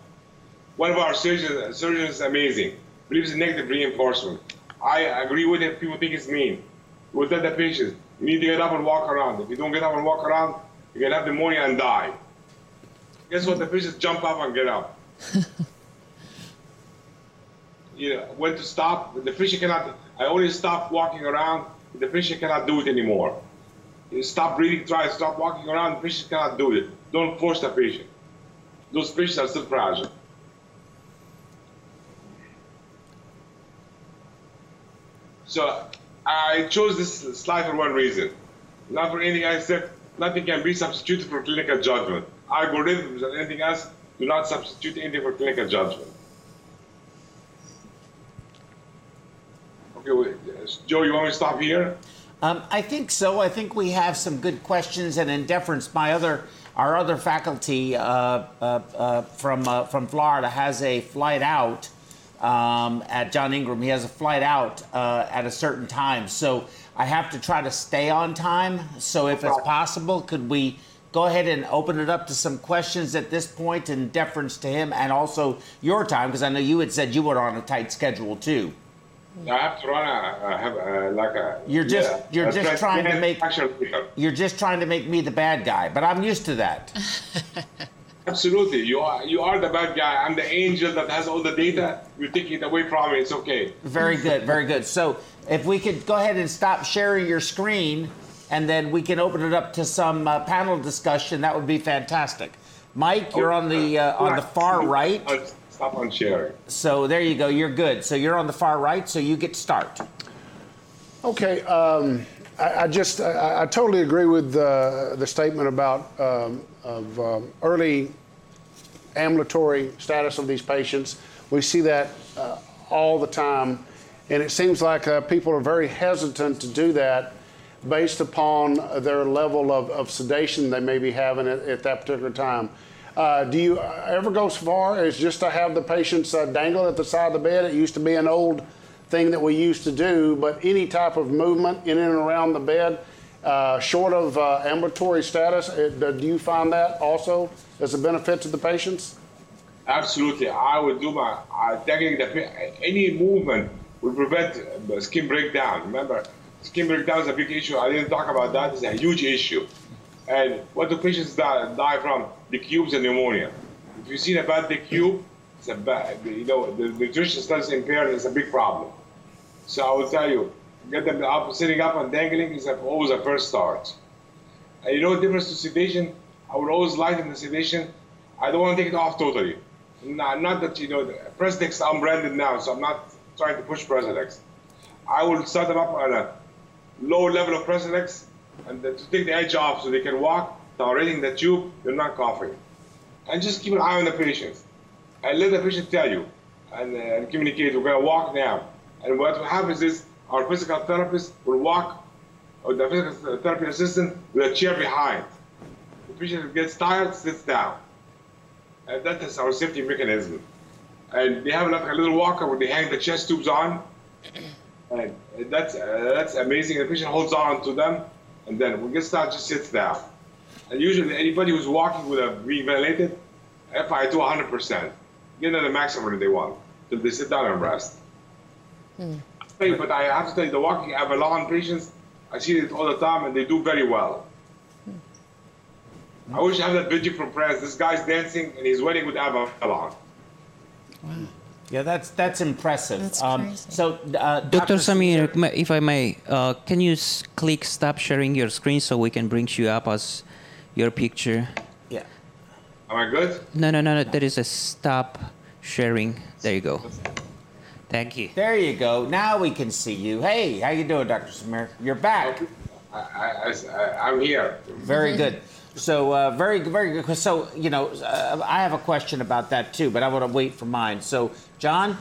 One of our surgeons, surgeons is amazing, believes in negative reinforcement. I agree with him. People think it's mean. We'll tell the patient, you need to get up and walk around. If you don't get up and walk around, you're going to have pneumonia and die. Guess what? The patients jump up and get up. you know, when to stop. The patient cannot, I only stop walking around. The patient cannot do it anymore. You stop breathing, try to stop walking around. The patient cannot do it. Don't force the patient. Those patients are still fragile. So I chose this slide for one reason. Not for anything I said, nothing can be substituted for clinical judgment. Algorithms and anything else do not substitute anything for clinical judgment. Okay, Joe, you want me to stop here? Um, I think so. I think we have some good questions, and in deference, my other our other faculty uh, uh, uh, from uh, from Florida has a flight out um, at John Ingram. He has a flight out uh, at a certain time, so I have to try to stay on time. So, if it's possible, could we go ahead and open it up to some questions at this point in deference to him, and also your time, because I know you had said you were on a tight schedule too. I have to run a, I have a, like a. You're just yeah, you're just trying to make you're just trying to make me the bad guy, but I'm used to that. <laughs> Absolutely, you are you are the bad guy. I'm the angel that has all the data. You take it away from me. It's okay. Very good, very good. So if we could go ahead and stop sharing your screen, and then we can open it up to some uh, panel discussion, that would be fantastic. Mike, you're on the uh, on the far right. Stop on sharing. So there you go. You're good. So you're on the far right. So you get start. Okay, um, I, I just I, I totally agree with uh, the statement about um, of um, early ambulatory status of these patients. We see that uh, all the time, and it seems like uh, people are very hesitant to do that based upon their level of, of sedation they may be having at, at that particular time. Uh, do you ever go so far as just to have the patients uh, dangle at the side of the bed? It used to be an old thing that we used to do, but any type of movement in and around the bed, uh, short of uh, ambulatory status, it, do you find that also as a benefit to the patients? Absolutely, I would do my. Technically the, any movement would prevent uh, skin breakdown. Remember, skin breakdown is a big issue. I didn't talk about that. It's a huge issue. And what do patients die, die from? cubes and pneumonia. If you see a bad decube, it's a bad, you know, the nutrition status impaired is a big problem. So I will tell you, get them up, sitting up and dangling is always a first start. And you know the difference to sedation? I would always lighten the sedation. I don't want to take it off totally. Not, not that, you know, Precedex I'm branded now, so I'm not trying to push Precedex. I will set them up on a low level of Precedex and to take the edge off so they can walk tolerating the tube, they're not coughing. And just keep an eye on the patient. And let the patient tell you and, uh, and communicate, we're going to walk now. And what happens is our physical therapist will walk, or the physical therapy assistant with a chair behind. The patient gets tired, sits down. And that is our safety mechanism. And they have like a little walker where they hang the chest tubes on. And that's, uh, that's amazing. The patient holds on to them. And then when it gets started, just sits down. And usually anybody who's walking with a ventilated, FI to 100%, get them the maximum they want till they sit down and rest. Hmm. But I have to tell you, the walking Avalon patients, I see it all the time and they do very well. Hmm. I wish I had that video from France. This guy's dancing and he's wedding with Avalon. Wow. Yeah, that's that's impressive. That's um, crazy. So, uh, Dr. Samir, if I may, uh, can you s- click stop sharing your screen so we can bring you up as your picture? Yeah. Am I good? No, no, no, no. There is a stop sharing. There you go. Thank you. There you go. Now we can see you. Hey, how you doing, Dr. Samir? You're back. I, I, I, I'm here. Very good. So uh, very, very good. So you know, uh, I have a question about that too, but I want to wait for mine. So, John,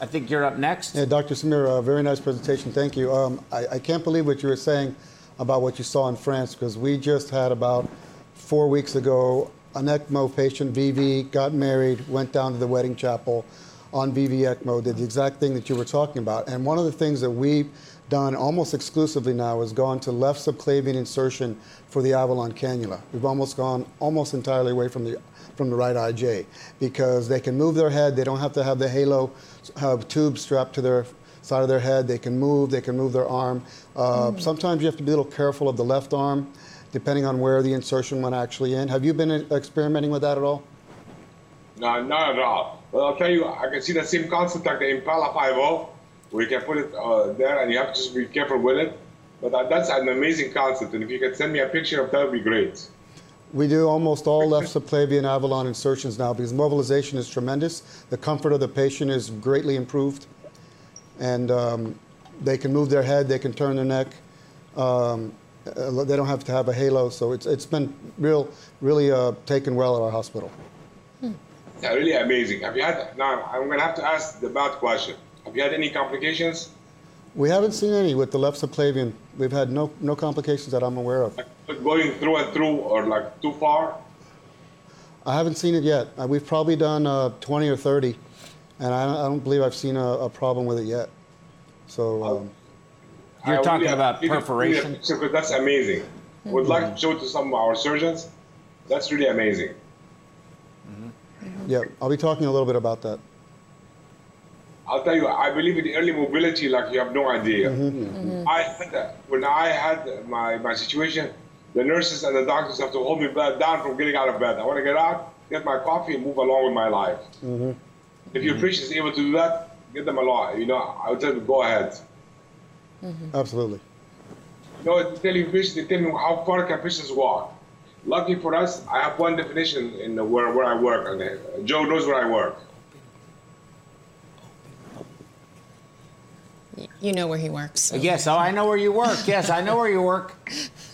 I think you're up next. Yeah, Dr. Samir, uh, very nice presentation. Thank you. Um, I, I can't believe what you were saying about what you saw in France because we just had about four weeks ago an ECMO patient, VV, got married, went down to the wedding chapel. On VV ECMO did the exact thing that you were talking about. And one of the things that we've done almost exclusively now is gone to left subclavian insertion for the Avalon cannula. We've almost gone almost entirely away from the from the right IJ because they can move their head. They don't have to have the halo have tube strapped to their side of their head. They can move. They can move their arm. Uh, Sometimes you have to be a little careful of the left arm, depending on where the insertion went actually in. Have you been uh, experimenting with that at all? No, not at all. Well, I'll tell you, I can see the same concept like the Impella 5.0, where you can put it uh, there and you have to just be careful with it. But that, that's an amazing concept, and if you can send me a picture of that, would be great. We do almost all left subclavian Avalon insertions now because mobilization is tremendous. The comfort of the patient is greatly improved. And um, they can move their head, they can turn their neck. Um, uh, they don't have to have a halo. So it's, it's been real, really uh, taken well at our hospital. Yeah, really amazing. Have you had, now I'm going to have to ask the bad question. Have you had any complications? We haven't seen any with the left subclavian. We've had no, no complications that I'm aware of. Like going through and through or like too far? I haven't seen it yet. Uh, we've probably done uh, 20 or 30, and I don't, I don't believe I've seen a, a problem with it yet. So um, You're I talking really- about perforation? really- Because that's amazing. Would like to show it to some of our surgeons. That's really amazing. Yeah, I'll be talking a little bit about that. I'll tell you, I believe in early mobility like you have no idea. Mm-hmm. Mm-hmm. Mm-hmm. I had when I had my, my situation, the nurses and the doctors have to hold me back down from getting out of bed. I want to get out, get my coffee, and move along with my life. If your patient is able to do that, get them along. You know, I would tell them go ahead. Absolutely. You know, they tell you patients, they tell me how far can patients walk. Lucky for us, I have one definition in the, where, where I work. And uh, Joe knows where I work. You know where he works. Yes, oh, I know where you work. Yes, I know where you work.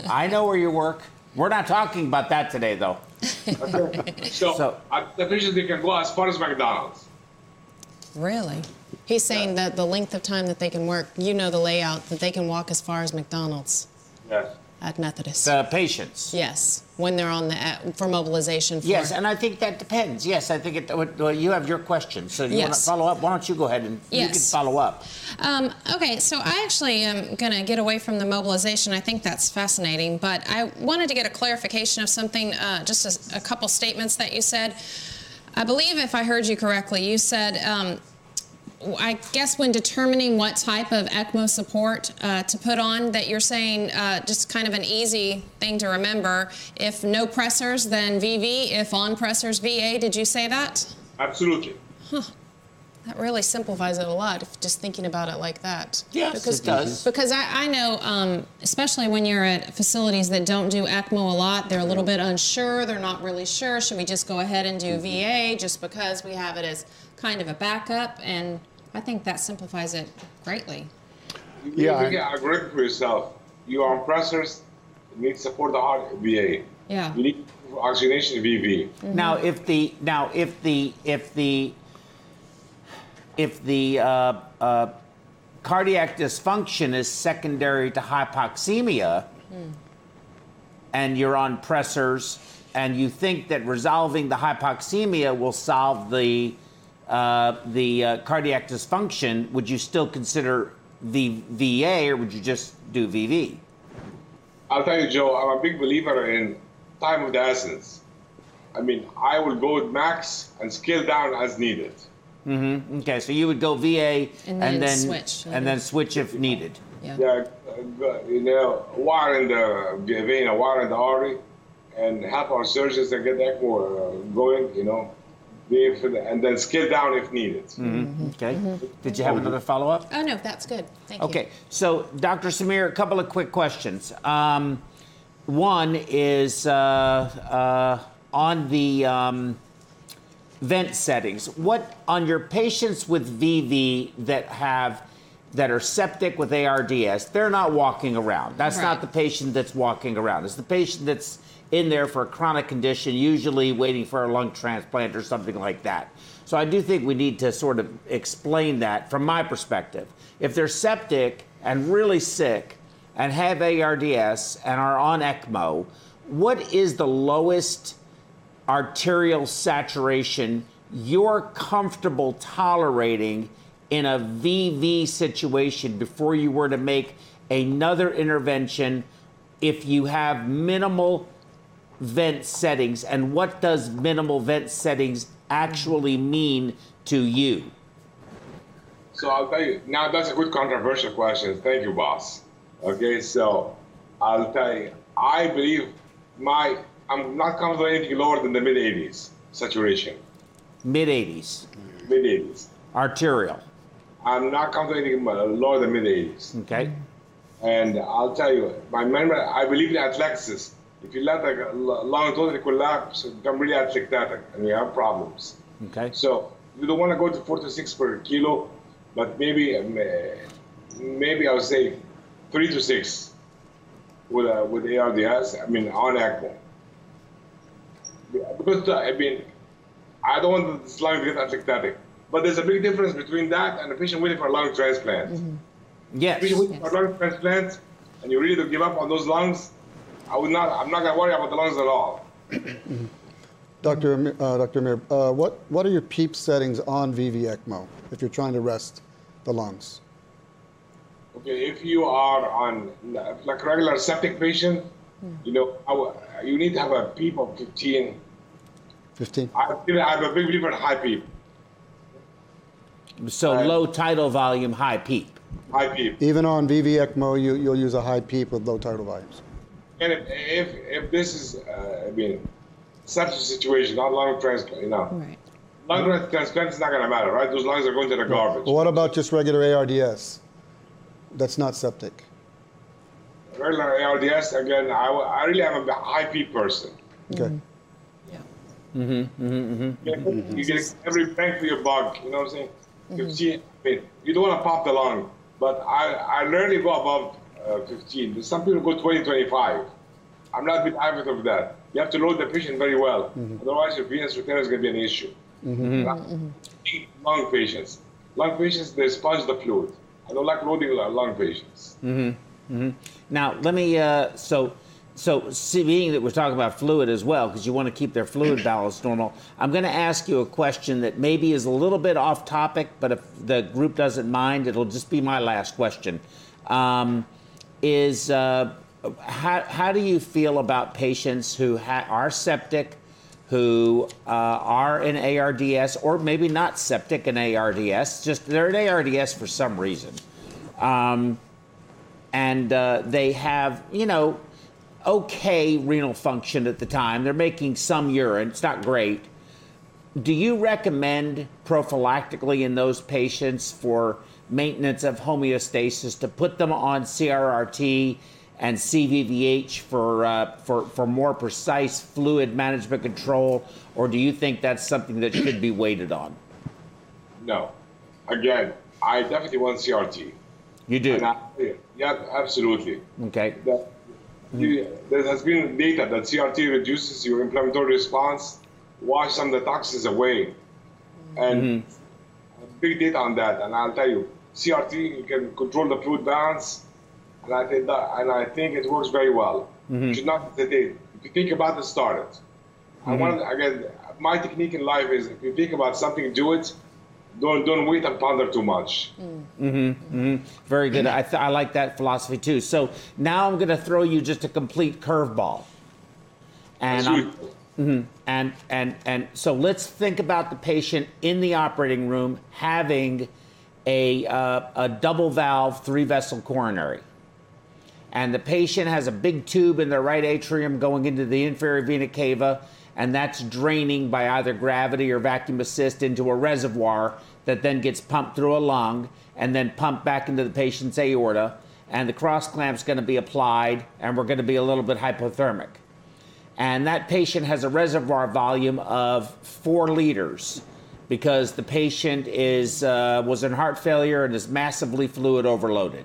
I know where you work. We're not talking about that today, though. So, So- uh, the patients, they can go as far as McDonald's. Really? He's saying that the length of time that they can work, you know the layout, that they can walk as far as McDonald's Yes. At Methodist. The patients. yes, when they're on the for mobilization. For, Yes, and I think that depends. Yes, I think it. Well, you have your question, so you want to Yes. follow up. Why don't you go ahead and you can Yes. follow up? Um, okay, so I actually am going to get away from the mobilization. I think that's fascinating, but I wanted to get a clarification of something, uh, just a, a couple statements that you said. I believe, if I heard you correctly, you said, um, I guess when determining what type of ECMO support uh, to put on, that you're saying uh, just kind of an easy thing to remember. If no pressors, then VV. If on pressors, VA. Did you say that? Absolutely. Huh. That really simplifies it a lot, if just thinking about it like that. Yes, because, it does. Because I, I know, um, especially when you're at facilities that don't do ECMO a lot, they're a little bit unsure. They're not really sure. Should we just go ahead and do VA just because we have it as kind of a backup? And I think that simplifies it greatly. You Yeah, need to get algorithm for yourself. You are on pressors, you need support the heart, VA. Yeah. You need oxygenation, VV. Now, if the now if the if the if the uh, uh, cardiac dysfunction is secondary to hypoxemia, and you're on pressors, and you think that resolving the hypoxemia will solve the uh, the uh, cardiac dysfunction, would you still consider the VA, or would you just do VV? I'll tell you, Joe, I'm a big believer in time of the essence. I mean, I will go with max and scale down as needed. Okay, so you would go VA And then switch. and then switch if needed. Yeah. Yeah, uh, you know, wire in the vein, a wire in the artery, and help our surgeons to get ECMO uh, going, you know, if, and then scale down if needed. Okay. Did you have another follow up? Oh, no, that's good. Thank you. Okay, so Dr. Samir, a couple of quick questions. Um, one is uh, uh, on the um, vent settings. What on your patients with VV that have that are septic with ARDS? They're not walking around. That's not the patient that's walking around. It's the patient that's in there for a chronic condition, usually waiting for a lung transplant or something like that. So I do think we need to sort of explain that from my perspective. If they're septic and really sick and have ARDS and are on ECMO, what is the lowest arterial saturation you're comfortable tolerating in a VV situation before you were to make another intervention if you have minimal vent settings? And what does minimal vent settings actually mean to you? So I'll tell you, now that's a good controversial question. Thank you, boss. Okay, so I'll tell you, I believe my, I'm not comfortable anything lower than the mid 80s saturation. Mid 80s, Mid 80s. arterial. I'm not comfortable anything lower than mid 80s. Okay. And I'll tell you, my memory, I believe in atelectasis. If you let a lung totally collapse, you become really atelectatic and you have problems. Okay. So you don't want to go to four to six per kilo, but maybe uh, maybe I would say three to six with uh, with ARDS. I mean on ECMO. Because uh, I mean, I don't want this lung to get atelectatic, but there's a big difference between that and a patient waiting for a lung transplant. Yes. If you're waiting for a lung transplant and you're ready to give up on those lungs, I would not. I'm not gonna worry about the lungs at all. <coughs> Dr. Samir- Uh, Dr. Samir, uh, what, what are your PEEP settings on VV ECMO if you're trying to rest the lungs? Okay, if you are on like regular septic patient, you know, I w- you need to have a PEEP of 15. 15? I, I'm a big believer in high PEEP. So Right. low tidal volume, high PEEP. High PEEP. Even on VV ECMO, you, you'll use a high PEEP with low tidal volumes. And if, if, if this is, uh, I mean, such a situation, not lung transplant, you know, Right. lung transplant is not going to matter, right? Those lungs are going to the garbage. But what about just regular ARDS? That's not septic. Regular ARDS, again, I really am a high PEEP person. Okay. Mm-hmm. Mm-hmm, mm-hmm, you get, you get every bang for your buck, you know what I'm saying? 15, I mean, you don't want to pop the lung, but I, I rarely go above uh, 15. Some people go 20, 25. I'm not a big advocate of that. You have to load the patient very well. Otherwise, your venous return is going to be an issue. Eat Lung patients. Lung patients, they sponge the fluid. I don't like loading lung patients. Now, let me, uh, so, so see, being that we're talking about fluid as well, because you want to keep their fluid balance normal, I'm going to ask you a question that maybe is a little bit off topic, but if the group doesn't mind, it'll just be my last question. Um, is uh, how, how do you feel about patients who ha- are septic, who uh, are in ARDS, or maybe not septic in ARDS, just they're in ARDS for some reason? Um, and uh, they have, you know, okay renal function at the time. They're making some urine. It's not great. Do you recommend prophylactically in those patients for maintenance of homeostasis to put them on CRRT and CVVH for, uh, for, for more precise fluid management control, or do you think that's something that should be waited on? No. Again, I definitely want CRT. You do. I, yeah, absolutely. Okay. that you, there has been data that CRT reduces your inflammatory response, wash some of the toxins away, and big data on that. And I'll tell you, CRT you can control the fluid balance, and I think that, and I think it works very well. Mm-hmm. You should not hesitate. If you think about it, start it. I mm-hmm. want again, my technique in life is if you think about something, do it. Don't don't wait and ponder too much. Mm. Mm-hmm. Very good. I, th- I like that philosophy too. So now I'm going to throw you just a complete curveball. And I'm, and and and so let's think about the patient in the operating room having a uh, a double valve three vessel coronary. And the patient has a big tube in their right atrium going into the inferior vena cava and that's draining by either gravity or vacuum assist into a reservoir that then gets pumped through a lung and then pumped back into the patient's aorta. And the cross clamp's going to be applied and we're going to be a little bit hypothermic. And that patient has a reservoir volume of four liters because the patient is uh, was in heart failure and is massively fluid overloaded.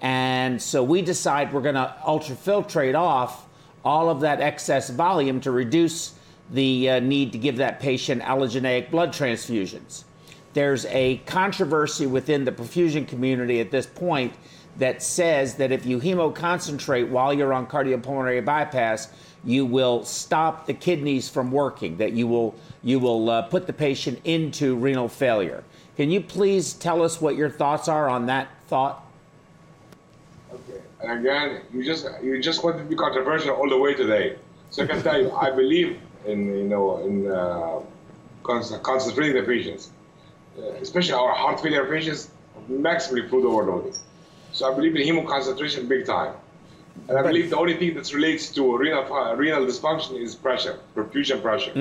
And so we decide we're going to ultrafiltrate off all of that excess volume to reduce the uh, need to give that patient allogeneic blood transfusions. There's a controversy within the perfusion community at this point that says that if you hemoconcentrate while you're on cardiopulmonary bypass, you will stop the kidneys from working, that you will, you will uh, put the patient into renal failure. Can you please tell us what your thoughts are on that thought? Okay. And again, you just you just want to be controversial all the way today. So I can tell you, I believe in you know in uh, con- concentrating the patients, uh, especially our heart failure patients, maximally fluid overloaded. So I believe in hemoconcentration big time. And I believe the only thing that relates to renal uh, renal dysfunction is pressure, perfusion pressure.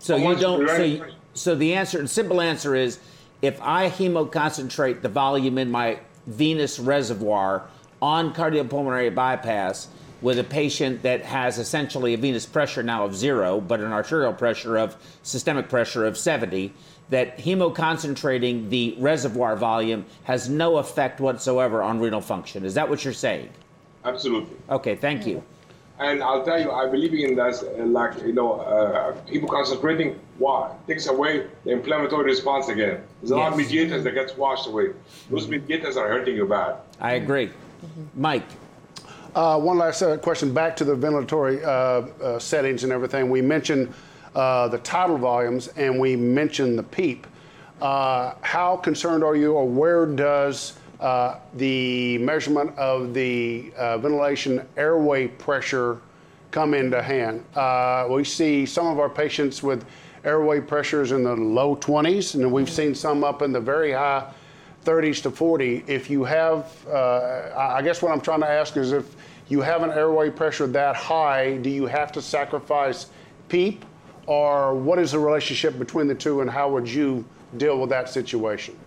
So you don't. So, you- so the answer, the simple answer is, if I hemoconcentrate the volume in my venous reservoir on cardiopulmonary bypass with a patient that has essentially a venous pressure now of zero, but an arterial pressure of systemic pressure of 70, that hemoconcentrating the reservoir volume has no effect whatsoever on renal function. Is that what you're saying? Absolutely. Okay, thank you. And I'll tell you, I believe in that, uh, like, you know, uh, people concentrating why takes away the inflammatory response again. There's a lot of mediators that gets washed away. Those mediators are hurting you bad. I agree. Mike. Uh, one last uh, question back to the ventilatory uh, uh, settings and everything. We mentioned uh, the tidal volumes and we mentioned the PEEP. Uh, how concerned are you, or where does uh, the measurement of the uh, ventilation airway pressure come into hand? Uh, we see some of our patients with airway pressures in the low 20s, and we've seen some up in the very high 30s to 40. If you have, uh, I I guess what I'm trying to ask is if you have an airway pressure that high, do you have to sacrifice PEEP? Or what is the relationship between the two, and how would you deal with that situation?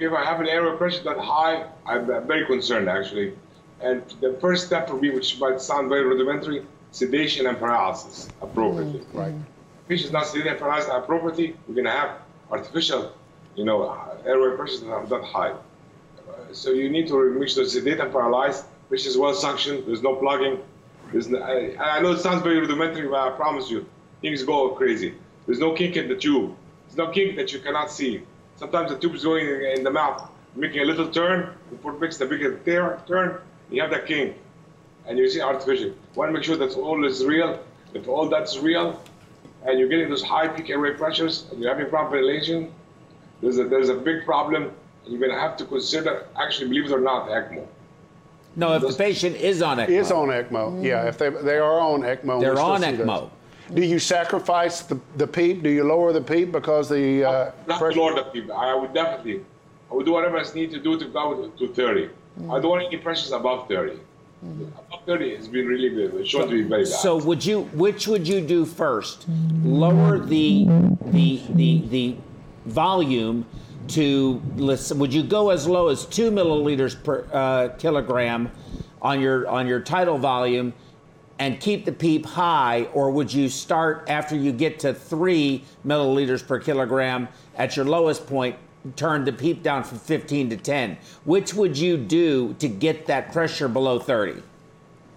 If I have an airway pressure that high, I'm very concerned actually. And the first step for me, which might sound very rudimentary, sedation and paralysis appropriately. Mm, right. Mm. Patients not sedated and paralyzed appropriately, we're gonna have artificial, you know, airway pressures that are that high. So you need to make sure sedate and paralyzed, which is well suctioned, there's no plugging. There's no, I, I know it sounds very rudimentary, but I promise you, things go crazy. There's no kink in the tube. There's no kink that you cannot see. Sometimes the tube is going in in the mouth, making a little turn, before it makes the bigger tear- turn, you have that king, And you see artificial. Want to make sure that all is real. If all that's real, and you're getting those high peak airway pressures, and you're having proper ventilation, there's a, there's a big problem, and you're going to have to consider, actually, believe it or not, ECMO. No, if the patient is on ECMO. Is on ECMO, yeah. If they they are on ECMO, They're on see those. ECMO. Do you sacrifice the, the PEEP? Do you lower the PEEP because the uh, not pressure- lower the people. I would definitely, I would do whatever I need to do to go to 30. I don't want any pressures above 30. Above 30 has been really good. It's shown to be very bad. So would you which would you do first? Lower the the the the volume to listen would you go as low as 2 milliliters per uh, kilogram on your on your tidal volume and keep the PEEP high or would you start after you get to 3 milliliters per kilogram at your lowest point turn the PEEP down from 15 to 10 which would you do to get that pressure below 30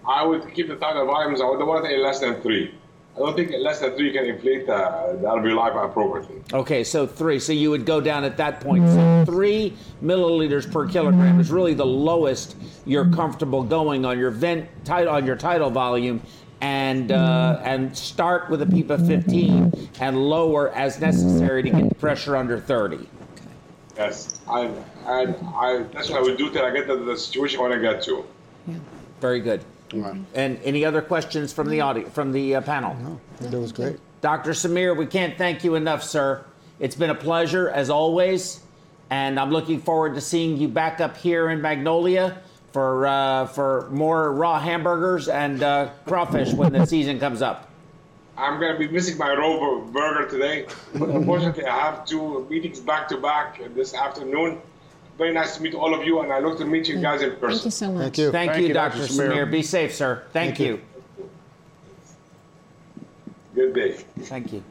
I would keep the tidal volumes. I would want it less than three. I don't think less than three can inflate uh, the alveoli appropriately. Okay, so three. So you would go down at that point. So three milliliters per kilogram is really the lowest you're comfortable going on your vent tidal on your tidal volume, and uh, and start with a PEEP of 15 and lower as necessary to get the pressure under 30. Yes, I, I, I, that's what I would do till I get to the situation I want to get to. Very good. Right. And any other questions from the audience from the uh, panel? No, that was great. Dr. Samir, we can't thank you enough, sir. It's been a pleasure as always, and I'm looking forward to seeing you back up here in Magnolia for uh, for more raw hamburgers and uh, crawfish when the season comes up. I'm going to be missing my rover burger today, but unfortunately, I have two meetings back to back this afternoon. Very nice to meet all of you, and I look to meet you guys in person. Thank you so much. Thank you. Thank, Thank you, you, Dr. Dr. Samir. Samir. Be safe, sir. Thank, Thank you. you. Good day. Thank you.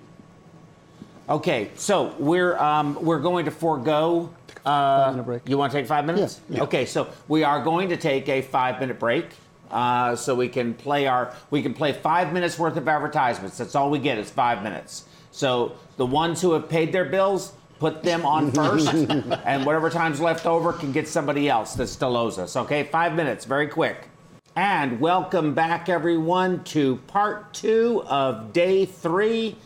Okay, so we're um, we're going to forego. Uh, break. You want to take five minutes? Yeah. Okay, so we are going to take a five minute break. Uh, so we can play our we can play five minutes worth of advertisements. That's all we get is five minutes. So the ones who have paid their bills, put them on first, <laughs> and whatever time's left over can get somebody else that still owes us. Okay, five minutes, very quick. And welcome back, everyone, to part two of day three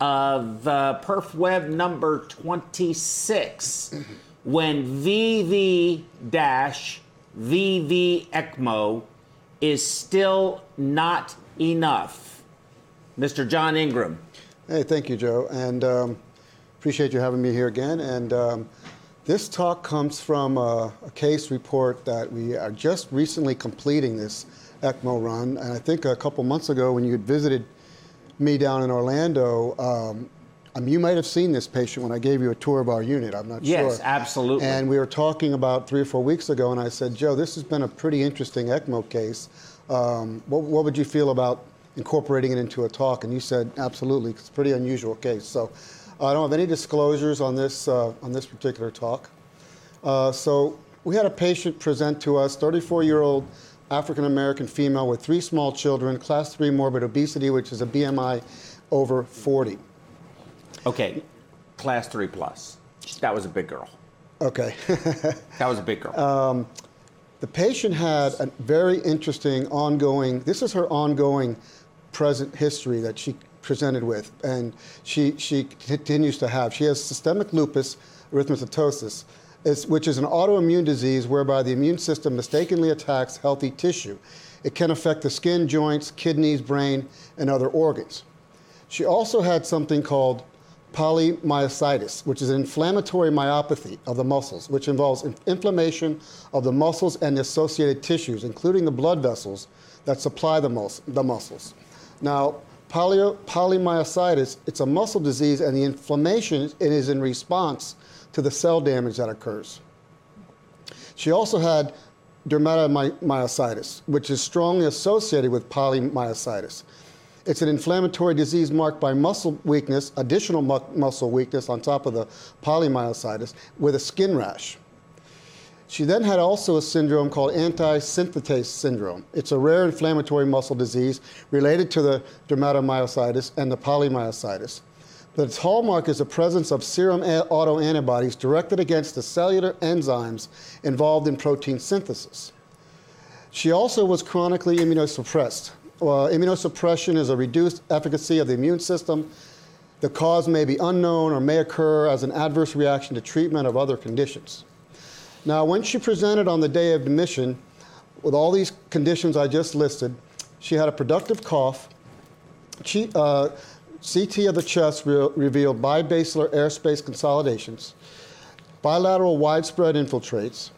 of uh, Perf Web number 26, when VV VV ECMO is still not enough. Mr. John Ingram. Hey, thank you, Joe, and um, appreciate you having me here again. And um, this talk comes from a, a, case report that we are just recently completing this ECMO run. And I think a couple months ago, when you had visited me down in Orlando, um, I mean, you might have seen this patient when I gave you a tour of our unit. I'm not yes, sure. Yes, absolutely. And we were talking about three or four weeks ago, and I said, Joe, this has been a pretty interesting ECMO case. Um, what, what, would you feel about incorporating it into a talk? And you said, absolutely. It's a pretty unusual case. So I don't have any disclosures on this uh, on this particular talk. Uh, so we had a patient present to us, 34-year-old African American female with three small children, class three morbid obesity, which is a BMI over 40. Okay, class three plus. That was a big girl. Okay. <laughs> that was a big girl. Um, the patient had a very interesting ongoing, this is her ongoing present history that she presented with, and she, she continues to have. She has systemic lupus erythematosus, which is an autoimmune disease whereby the immune system mistakenly attacks healthy tissue. It can affect the skin, joints, kidneys, brain, and other organs. She also had something called polymyositis, which is an inflammatory myopathy of the muscles, which involves inflammation of the muscles and the associated tissues, including the blood vessels that supply the, mus- the muscles. Now, poly- polymyositis, it's a muscle disease, and the inflammation it is in response to the cell damage that occurs. She also had dermatomyositis, which is strongly associated with polymyositis. It's an inflammatory disease marked by muscle weakness, additional mu- muscle weakness on top of the polymyositis, with a skin rash. She then had also a syndrome called anti-synthetase syndrome. It's a rare inflammatory muscle disease related to the dermatomyositis and the polymyositis. But its hallmark is the presence of serum autoantibodies directed against the cellular enzymes involved in protein synthesis. She also was chronically immunosuppressed uh, immunosuppression is a reduced efficacy of the immune system. The cause may be unknown or may occur as an adverse reaction to treatment of other conditions. Now, when she presented on the day of admission with all these conditions I just listed, she had a productive cough. She, uh, CT of the chest re- revealed bibasilar airspace consolidations, bilateral widespread infiltrates.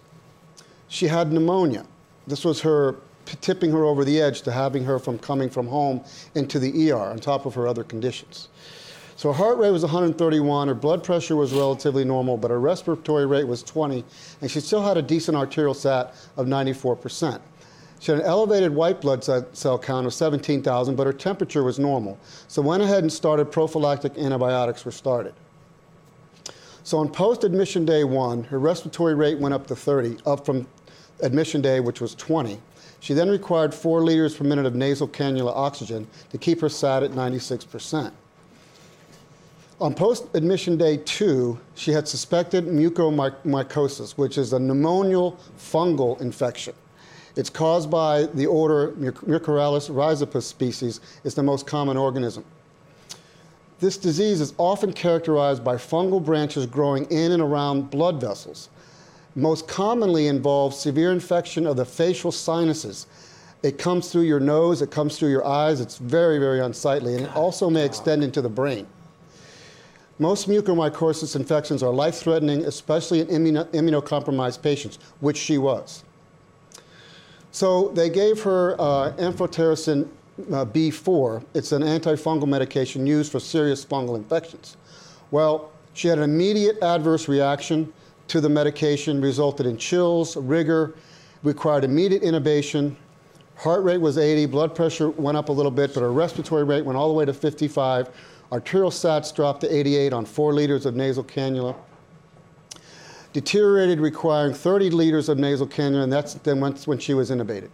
She had pneumonia. This was her tipping her over the edge to having her from coming from home into the ER on top of her other conditions. So her heart rate was 131, her blood pressure was relatively normal, but her respiratory rate was 20, and she still had a decent arterial sat of 94%. She had an elevated white blood cell count of 17,000, but her temperature was normal. So went ahead and started prophylactic antibiotics were started. So on post-admission day one, her respiratory rate went up to 30, up from admission day, which was 20. She then required four liters per minute of nasal cannula oxygen to keep her SAT at 96%. On post admission day two, she had suspected mucormycosis, which is a pneumonial fungal infection. It's caused by the order Mucorales rhizopus species. It's the most common organism. This disease is often characterized by fungal branches growing in and around blood vessels most commonly involves severe infection of the facial sinuses. It comes through your nose, it comes through your eyes, it's very, very unsightly, and it also may extend into the brain. Most mucormycosis infections are life threatening, especially in immuno- immunocompromised patients, which she was. So they gave her uh, amphotericin uh, B4. It's an antifungal medication used for serious fungal infections. Well, she had an immediate adverse reaction to the medication resulted in chills, rigor, required immediate intubation. Heart rate was 80, blood pressure went up a little bit, but her respiratory rate went all the way to 55. Arterial sats dropped to 88 on four liters of nasal cannula. Deteriorated, requiring 30 liters of nasal cannula, and that's then when she was intubated.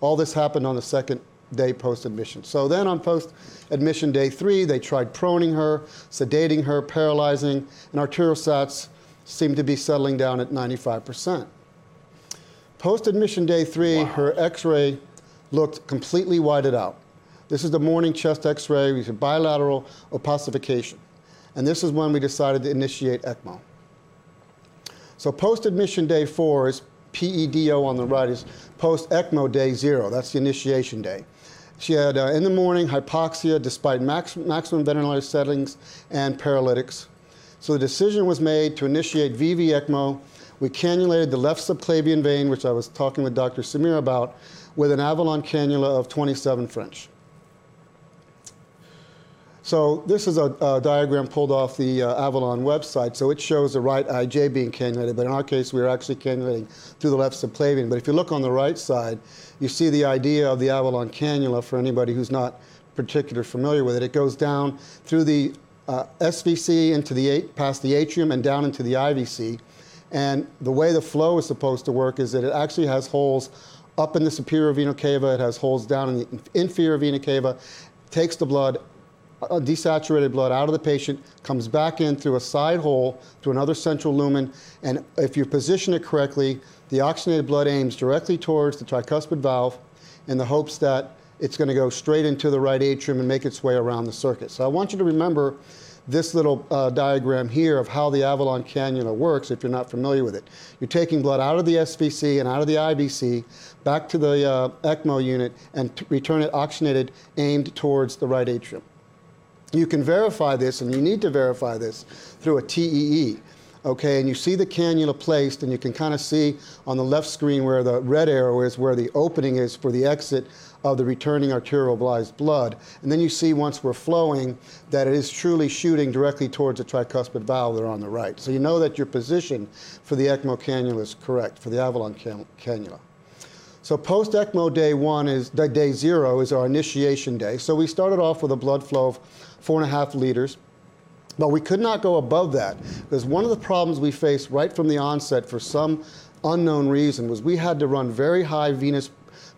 All this happened on the second day post admission. So then on post admission day three, they tried proning her, sedating her, paralyzing, and arterial sats seemed to be settling down at 95%. Post admission day three, her x ray looked completely whited out. This is the morning chest x ray, we said bilateral opacification. And this is when we decided to initiate ECMO. So post admission day four is PEDO on the right, is post ECMO day zero. That's the initiation day. She had uh, in the morning hypoxia despite max, maximum ventilator settings and paralytics. So the decision was made to initiate VV ECMO. We cannulated the left subclavian vein, which I was talking with Dr. Samir about, with an Avalon cannula of 27 French. So this is a, a diagram pulled off the uh, Avalon website. So it shows the right IJ being cannulated, but in our case, we are actually cannulating through the left subclavian. But if you look on the right side, you see the idea of the Avalon cannula for anybody who's not particularly familiar with it. It goes down through the uh, SVC into the past the atrium and down into the IVC. And the way the flow is supposed to work is that it actually has holes up in the superior vena cava, it has holes down in the inferior vena cava, takes the blood desaturated blood out of the patient, comes back in through a side hole to another central lumen, and if you position it correctly, the oxygenated blood aims directly towards the tricuspid valve in the hopes that it's going to go straight into the right atrium and make its way around the circuit. So I want you to remember this little uh, diagram here of how the Avalon cannula works if you're not familiar with it. You're taking blood out of the SVC and out of the IVC back to the uh, ECMO unit and return it oxygenated aimed towards the right atrium. You can verify this, and you need to verify this through a TEE. Okay, and you see the cannula placed, and you can kind of see on the left screen where the red arrow is, where the opening is for the exit of the returning arterialized blood. And then you see once we're flowing that it is truly shooting directly towards the tricuspid valve there on the right. So you know that your position for the ECMO cannula is correct, for the Avalon can cannula. So post ECMO day one is day zero is our initiation day. So we started off with a blood flow of four and a half liters. But we could not go above that because one of the problems we faced right from the onset for some unknown reason was we had to run very high venous,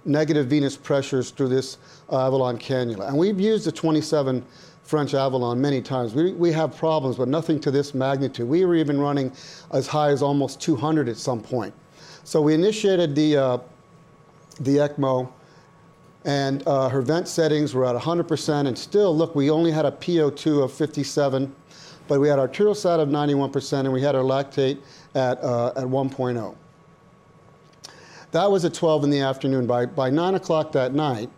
negative venous pressures through this uh, Avalon cannula. And we've used the 27 French Avalon many times. We, we have problems, but nothing to this magnitude. We were even running as high as almost 200 at some point. So we initiated the, uh, the ECMO and uh, her vent settings were at 100%, and still, look, we only had a PO2 of 57, but we had arterial sat of 91%, and we had our lactate at, uh, at 1.0. That was at 12 in the afternoon. By, by 9 o'clock that night,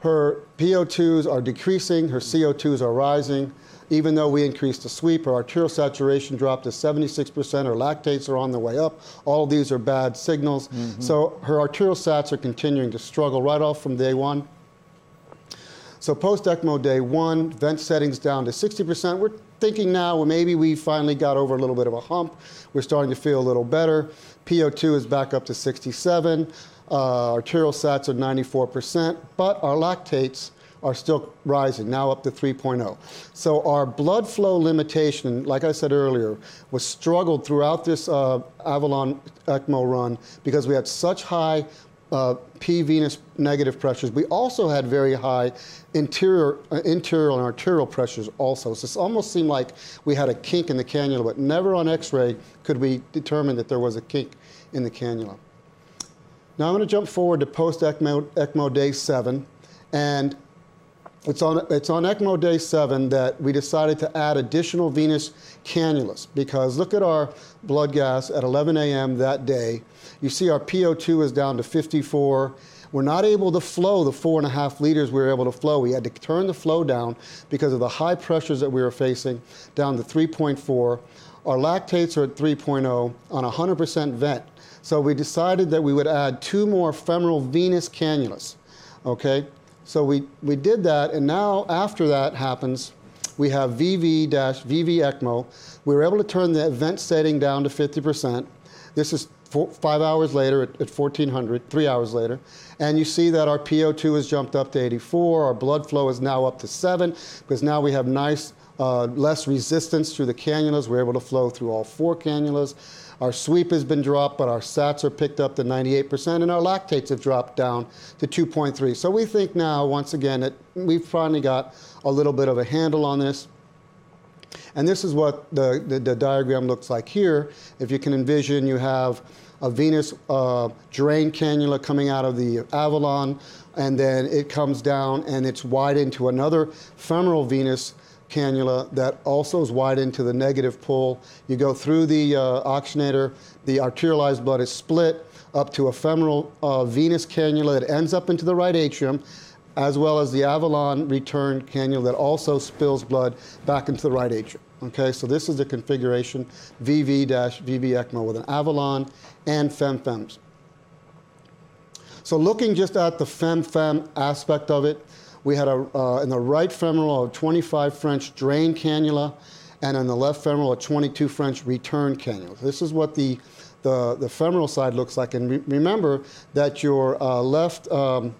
her PO2s are decreasing, her CO2s are rising, even though we increased the sweep, our arterial saturation dropped to 76%, her lactates are on the way up. All of these are bad signals. Mm-hmm. So her arterial sats are continuing to struggle right off from day one. So post ECMO day one, vent settings down to 60%. We're thinking now, well, maybe we finally got over a little bit of a hump. We're starting to feel a little better. PO2 is back up to 67. Uh, arterial sats are 94%, but our lactates are still rising, now up to 3.0. So our blood flow limitation, like I said earlier, was struggled throughout this uh, Avalon ECMO run because we had such high uh, P venous negative pressures. We also had very high interior, uh, interior and arterial pressures also. So it almost seemed like we had a kink in the cannula, but never on X-ray could we determine that there was a kink in the cannula. Now I'm going to jump forward to post-ECMO ECMO day seven, and it's on, it's on ECMO day seven that we decided to add additional venous cannulas because look at our blood gas at 11 a.m. that day. You see our PO2 is down to 54. We're not able to flow the four and a half liters we were able to flow. We had to turn the flow down because of the high pressures that we were facing down to 3.4. Our lactates are at 3.0 on 100% vent. So we decided that we would add two more femoral venous cannulas. Okay, so we, we did that, and now after that happens, we have VV-VV ECMO. We were able to turn the vent setting down to 50%. This is four, five hours later at, at 1400, three hours later. And you see that our PO2 has jumped up to 84. Our blood flow is now up to seven because now we have nice, uh, less resistance through the cannulas. We're able to flow through all four cannulas. Our sweep has been dropped, but our SATs are picked up to 98%, and our lactates have dropped down to 2.3. So we think now, once again, that we've finally got a little bit of a handle on this. And this is what the, the, the diagram looks like here. If you can envision, you have a venous uh, drain cannula coming out of the Avalon, and then it comes down and it's widened to another femoral venous cannula that also is widened to the negative pull. You go through the uh, oxygenator, the arterialized blood is split up to a femoral uh, venous cannula that ends up into the right atrium, as well as the Avalon return cannula that also spills blood back into the right atrium. Okay, so this is the configuration VV-VV ECMO with an Avalon and FemFems. So looking just at the FemFem aspect of it, we had a, uh, in the right femoral a 25 French drain cannula, and in the left femoral a 22 French return cannula. This is what the, the, the femoral side looks like. And re- remember that your uh, left, um,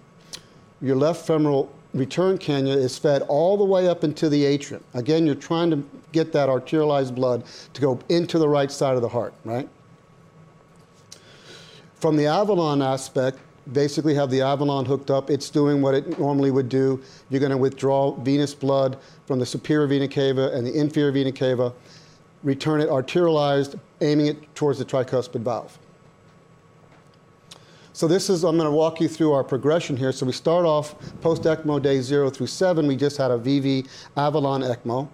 your left femoral return cannula is fed all the way up into the atrium. Again, you're trying to get that arterialized blood to go into the right side of the heart, right? From the Avalon aspect, basically have the Avalon hooked up. It's doing what it normally would do. You're going to withdraw venous blood from the superior vena cava and the inferior vena cava, return it arterialized, aiming it towards the tricuspid valve. So this is, I'm going to walk you through our progression here. So we start off post-ECMO day 0 through 7. We just had a VV Avalon ECMO.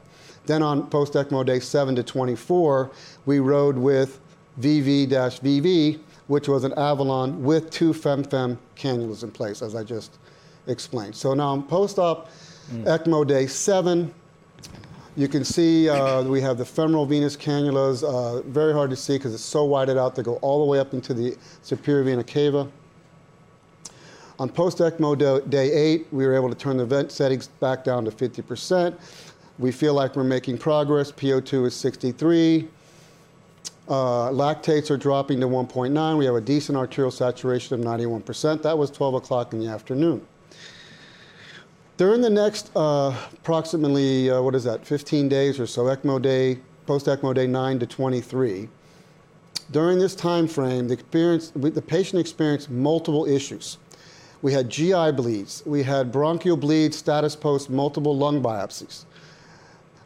Then on post-ECMO day 7 to 24, we rode with VV-VV, which was an Avalon with two FemFem cannulas in place, as I just explained. So now on post-op ECMO day 7, you can see uh, we have the femoral venous cannulas, uh, very hard to see because it's so widened out. They go all the way up into the superior vena cava. On post-ECMO day eight, we were able to turn the vent settings back down to 50%. We feel like we're making progress. PO2 is 63. Uh, lactates are dropping to 1.9. We have a decent arterial saturation of 91%. That was 12 o'clock in the afternoon. During the next uh, approximately, uh, what is that, 15 days or so, ECMO day, post ECMO day 9 to 23, during this time frame, the, the patient experienced multiple issues. We had GI bleeds, we had bronchial bleeds, status post multiple lung biopsies.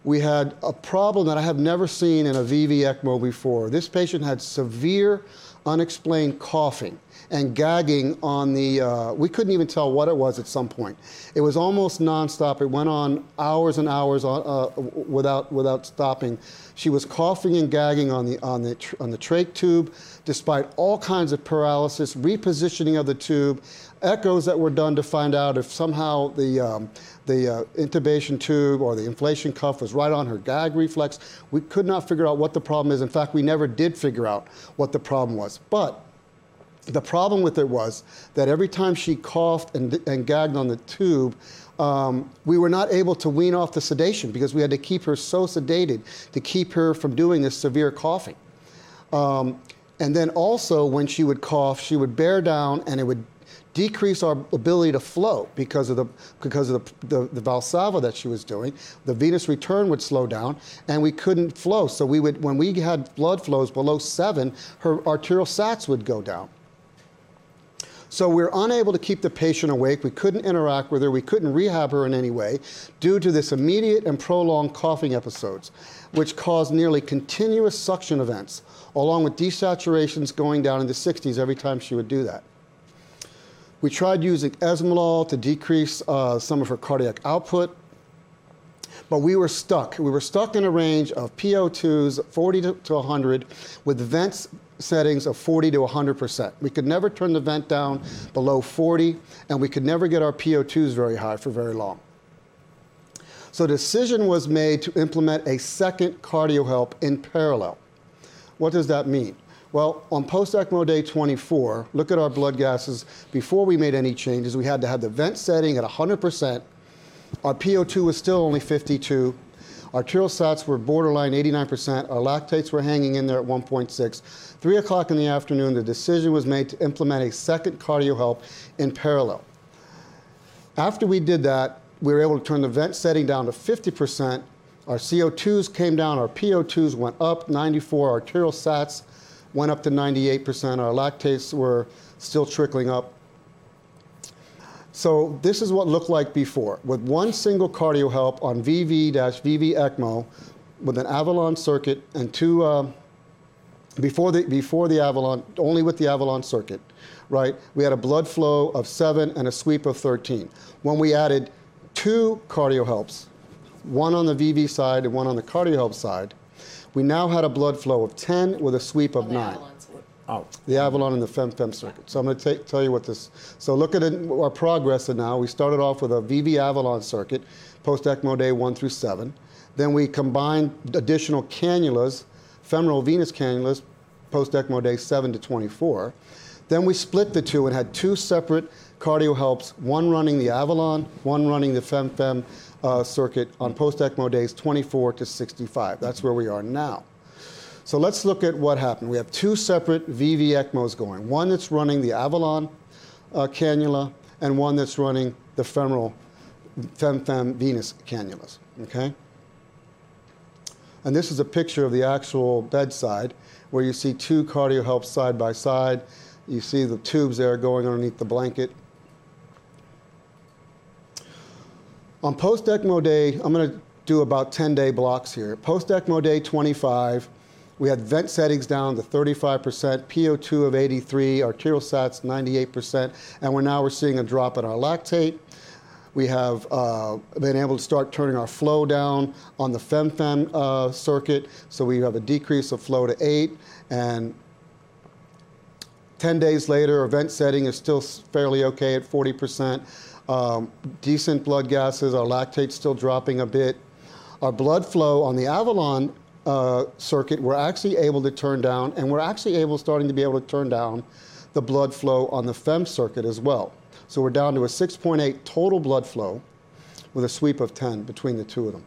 We had a problem that I have never seen in a VV ECMO before. This patient had severe unexplained coughing and gagging on the, uh, we couldn't even tell what it was at some point. It was almost nonstop. It went on hours and hours on, uh, without, without stopping. She was coughing and gagging on the, on, the on the trach tube, despite all kinds of paralysis, repositioning of the tube, echoes that were done to find out if somehow the, um, the uh, intubation tube or the inflation cuff was right on her gag reflex. We could not figure out what the problem is. In fact, we never did figure out what the problem was. But the problem with it was that every time she coughed and, and gagged on the tube, um, we were not able to wean off the sedation because we had to keep her so sedated to keep her from doing this severe coughing. Um, and then also, when she would cough, she would bear down and it would decrease our ability to flow because of the because of the, the, the valsalva that she was doing. The venous return would slow down, and we couldn't flow. So we would when we had blood flows below seven, her arterial sats would go down. So we are unable to keep the patient awake. We couldn't interact with her. We couldn't rehab her in any way due to this immediate and prolonged coughing episodes, which caused nearly continuous suction events, along with desaturations going down in the 60s every time she would do that. We tried using esmolol to decrease uh, some of her cardiac output, but we were stuck. We were stuck in a range of PO2s 40 to, to 100 with vents settings of 40 to 100%. We could never turn the vent down below 40, and we could never get our PO2s very high for very long. So a decision was made to implement a second Cardiohelp in parallel. What does that mean? Well, on post-ECMO day 24, look at our blood gases. Before we made any changes, we had to have the vent setting at 100%. Our PO2 was still only 52. Our Arterial sats were borderline 89%. Our lactates were hanging in there at 1.6. 3 o'clock in the afternoon, the decision was made to implement a second Cardiohelp in parallel. After we did that, we were able to turn the vent setting down to 50%. Our CO2s came down, our PO2s went up, 94, arterial sats went up to 98%. Our lactates were still trickling up. So this is what looked like before. With one single Cardiohelp on VV-VV ECMO with an Avalon circuit and two, uh, before, the, before the Avalon, only with the Avalon circuit, right? We had a blood flow of seven and a sweep of 13. When we added two Cardiohelps, one on the VV side and one on the Cardiohelp side, we now had a blood flow of 10 with a sweep of nine. Oh, The Avalon and the FemFem circuit. So I'm going to tell you what this. So look at it, our progress. And now we started off with a VV Avalon circuit, post ECMO day one through seven. Then we combined additional cannulas, femoral venous cannulas, post ECMO day seven to 24. Then we split the two and had two separate Cardiohelps, one running the Avalon, one running the FemFem uh, circuit on post ECMO days 24 to 65. That's where we are now. So let's look at what happened. We have two separate VV ECMOs going. One that's running the Avalon uh, cannula and one that's running the femoral FemFem venous cannulas. Okay? And this is a picture of the actual bedside where you see two Cardiohelps side by side. You see the tubes there going underneath the blanket. On post ECMO day, I'm going to do about 10 day blocks here. Post ECMO day 25, we had vent settings down to 35%, PO2 of 83, arterial sats 98%, and we're now we're seeing a drop in our lactate. We have uh, been able to start turning our flow down on the FemFem uh, circuit, so we have a decrease of flow to 8, and 10 days later, our vent setting is still fairly okay at 40%. Um, decent blood gases, our lactate's still dropping a bit. Our blood flow on the Avalon uh, circuit, we're actually able to turn down, and we're actually able, starting to be able to turn down the blood flow on the FEM circuit as well. So we're down to a 6.8 total blood flow with a sweep of 10 between the two of them.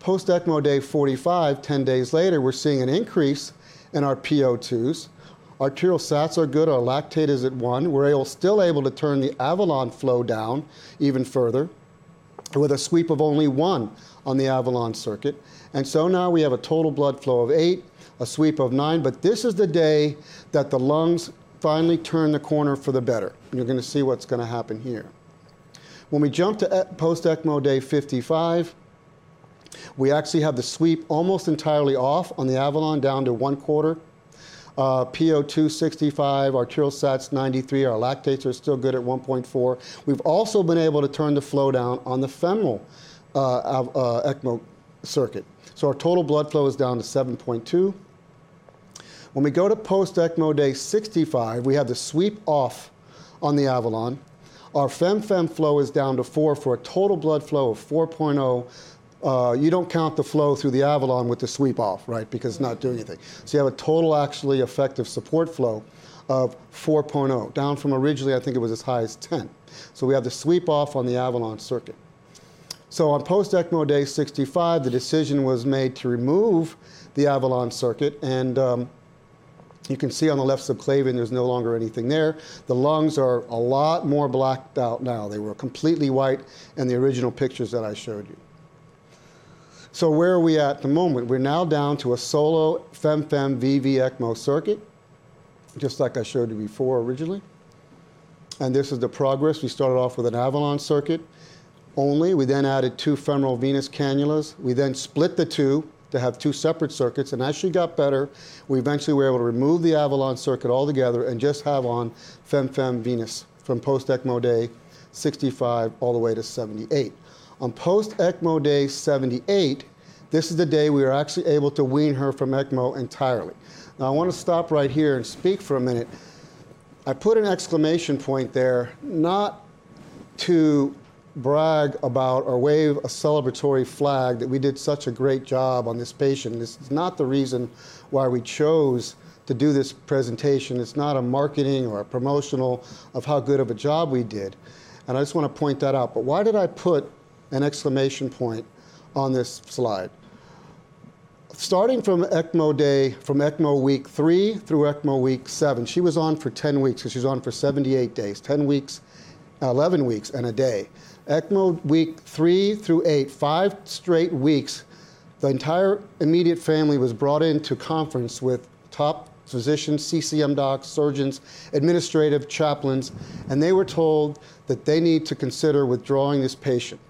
Post ECMO day 45, 10 days later, we're seeing an increase in our PO2s. Arterial sats are good, our lactate is at 1. We're able, still able to turn the Avalon flow down even further with a sweep of only 1 on the Avalon circuit. And so now we have a total blood flow of 8, a sweep of 9, but this is the day that the lungs finally turn the corner for the better. You're going to see what's going to happen here. When we jump to post ECMO day 55, we actually have the sweep almost entirely off on the Avalon down to one quarter. Uh, PO2 65, arterial sats 93, our lactates are still good at 1.4. We've also been able to turn the flow down on the femoral uh, uh, ECMO circuit. So our total blood flow is down to 7.2. When we go to post ECMO day 65, we have the sweep off on the Avalon. Our FemFem flow is down to 4 for a total blood flow of 4.0. Uh, you don't count the flow through the Avalon with the sweep off, right, because it's not doing anything. So you have a total actually effective support flow of 4.0, down from originally I think it was as high as 10. So we have the sweep off on the Avalon circuit. So on post ECMO day 65, the decision was made to remove the Avalon circuit, and um, you can see on the left subclavian there's no longer anything there. The lungs are a lot more blacked out now. They were completely white in the original pictures that I showed you. So where are we at the moment? We're now down to a solo FemFem VV ECMO circuit, just like I showed you before originally. And this is the progress. We started off with an Avalon circuit only. We then added two femoral venous cannulas. We then split the two to have two separate circuits. And as she got better, we eventually were able to remove the Avalon circuit altogether and just have on FemFem venous from post ECMO day 65 all the way to 78. On post ECMO day 78, this is the day we were actually able to wean her from ECMO entirely. Now I want to stop right here and speak for a minute. I put an exclamation point there, not to brag about or wave a celebratory flag that we did such a great job on this patient. This is not the reason why we chose to do this presentation. It's not a marketing or a promotional of how good of a job we did. And I just want to point that out. But why did I put an exclamation point on this slide? Starting from ECMO day, from ECMO week three through ECMO week seven, she was on for 10 weeks because she was on for 78 days, 10 weeks, 11 weeks, and a day. ECMO week three through eight, five straight weeks, the entire immediate family was brought into conference with top physicians, CCM docs, surgeons, administrative chaplains, and they were told that they need to consider withdrawing this patient.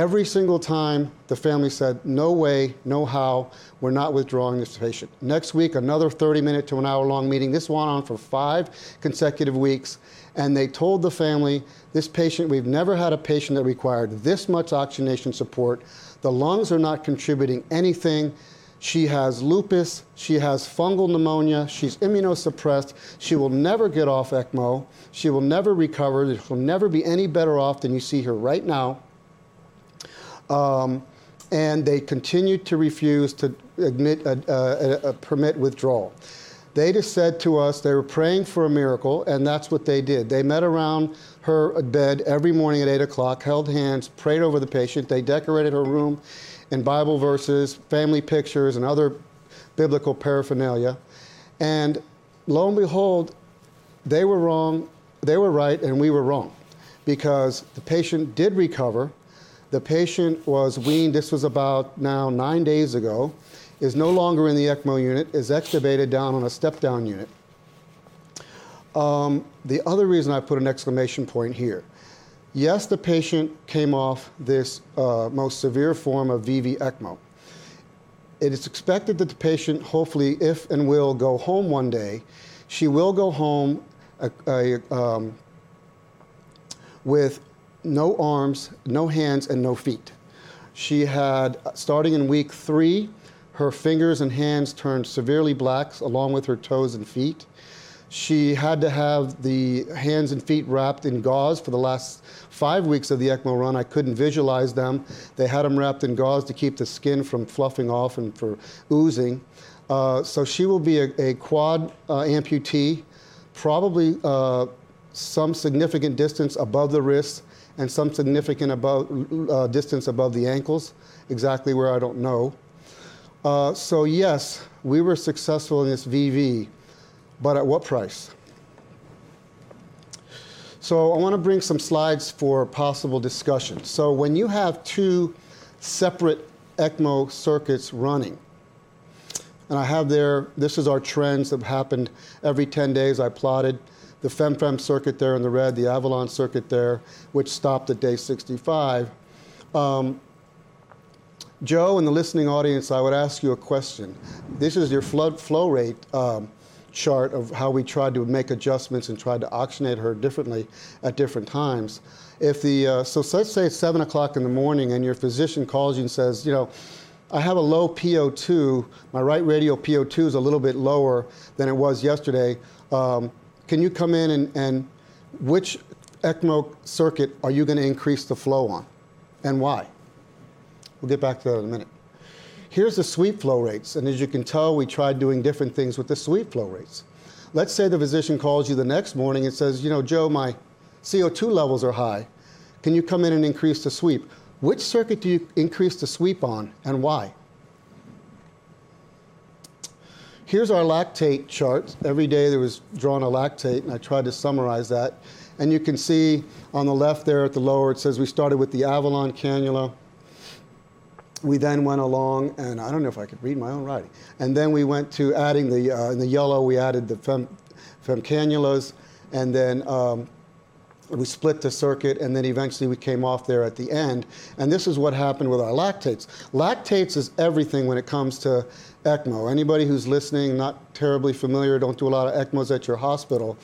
Every single time, the family said, No way, no how, we're not withdrawing this patient. Next week, another 30 minute to an hour long meeting. This went on for five consecutive weeks, and they told the family, This patient, we've never had a patient that required this much oxygenation support. The lungs are not contributing anything. She has lupus, she has fungal pneumonia, she's immunosuppressed, she will never get off ECMO, she will never recover, she'll never be any better off than you see her right now. Um, and they continued to refuse to admit, permit withdrawal. They just said to us they were praying for a miracle, and that's what they did. They met around her bed every morning at 8 o'clock, held hands, prayed over the patient. They decorated her room in Bible verses, family pictures, and other biblical paraphernalia. And lo and behold, they were wrong, they were right, and we were wrong because the patient did recover. The patient was weaned, this was about now nine days ago, is no longer in the ECMO unit, is extubated down on a step down unit. Um, the other reason I put an exclamation point here yes, the patient came off this uh, most severe form of VV ECMO. It is expected that the patient, hopefully, if and will go home one day, she will go home a, a, um, with no arms, no hands, and no feet. She had, starting in week three, her fingers and hands turned severely black, along with her toes and feet. She had to have the hands and feet wrapped in gauze for the last five weeks of the ECMO run. I couldn't visualize them. They had them wrapped in gauze to keep the skin from fluffing off and for oozing. Uh, so she will be a, a quad uh, amputee, probably uh, some significant distance above the wrists and some significant above, uh, distance above the ankles, exactly where I don't know. Uh, so yes, we were successful in this VV, but at what price? So I want to bring some slides for possible discussion. So when you have two separate ECMO circuits running, and I have there, this is our trends that happened every 10 days I plotted the FEMFEM circuit there in the red, the Avalon circuit there, which stopped at day 65. Um, Joe and the listening audience, I would ask you a question. This is your flood flow rate um, chart of how we tried to make adjustments and tried to oxygenate her differently at different times. If the uh, so let's say it's seven o'clock in the morning and your physician calls you and says, you know, I have a low PO2. My right radial PO2 is a little bit lower than it was yesterday. Um, can you come in and, and which ECMO circuit are you going to increase the flow on and why? We'll get back to that in a minute. Here's the sweep flow rates, and as you can tell, we tried doing different things with the sweep flow rates. Let's say the physician calls you the next morning and says, you know, Joe, my CO2 levels are high. Can you come in and increase the sweep? Which circuit do you increase the sweep on and why? Here's our lactate chart. Every day there was drawn a lactate, and I tried to summarize that. And you can see on the left there at the lower, it says we started with the Avalon cannula. We then went along, and I don't know if I could read my own writing. And then we went to adding the, uh, in the yellow, we added the fem, fem cannulas, and then um, we split the circuit, and then eventually we came off there at the end. And this is what happened with our lactates. Lactates is everything when it comes to ECMO. Anybody who's listening, not terribly familiar, don't do a lot of ECMOs at your hospital.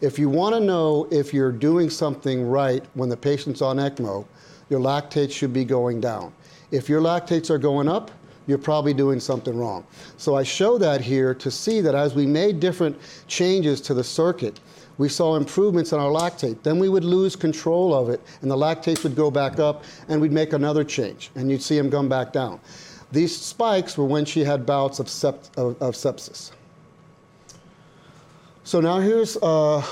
If you want to know if you're doing something right when the patient's on ECMO, your lactates should be going down. If your lactates are going up, you're probably doing something wrong. So I show that here to see that as we made different changes to the circuit, we saw improvements in our lactate. Then we would lose control of it, and the lactates would go back up, and we'd make another change, and you'd see them come back down. These spikes were when she had bouts of, sept- of, of sepsis. So now here's uh,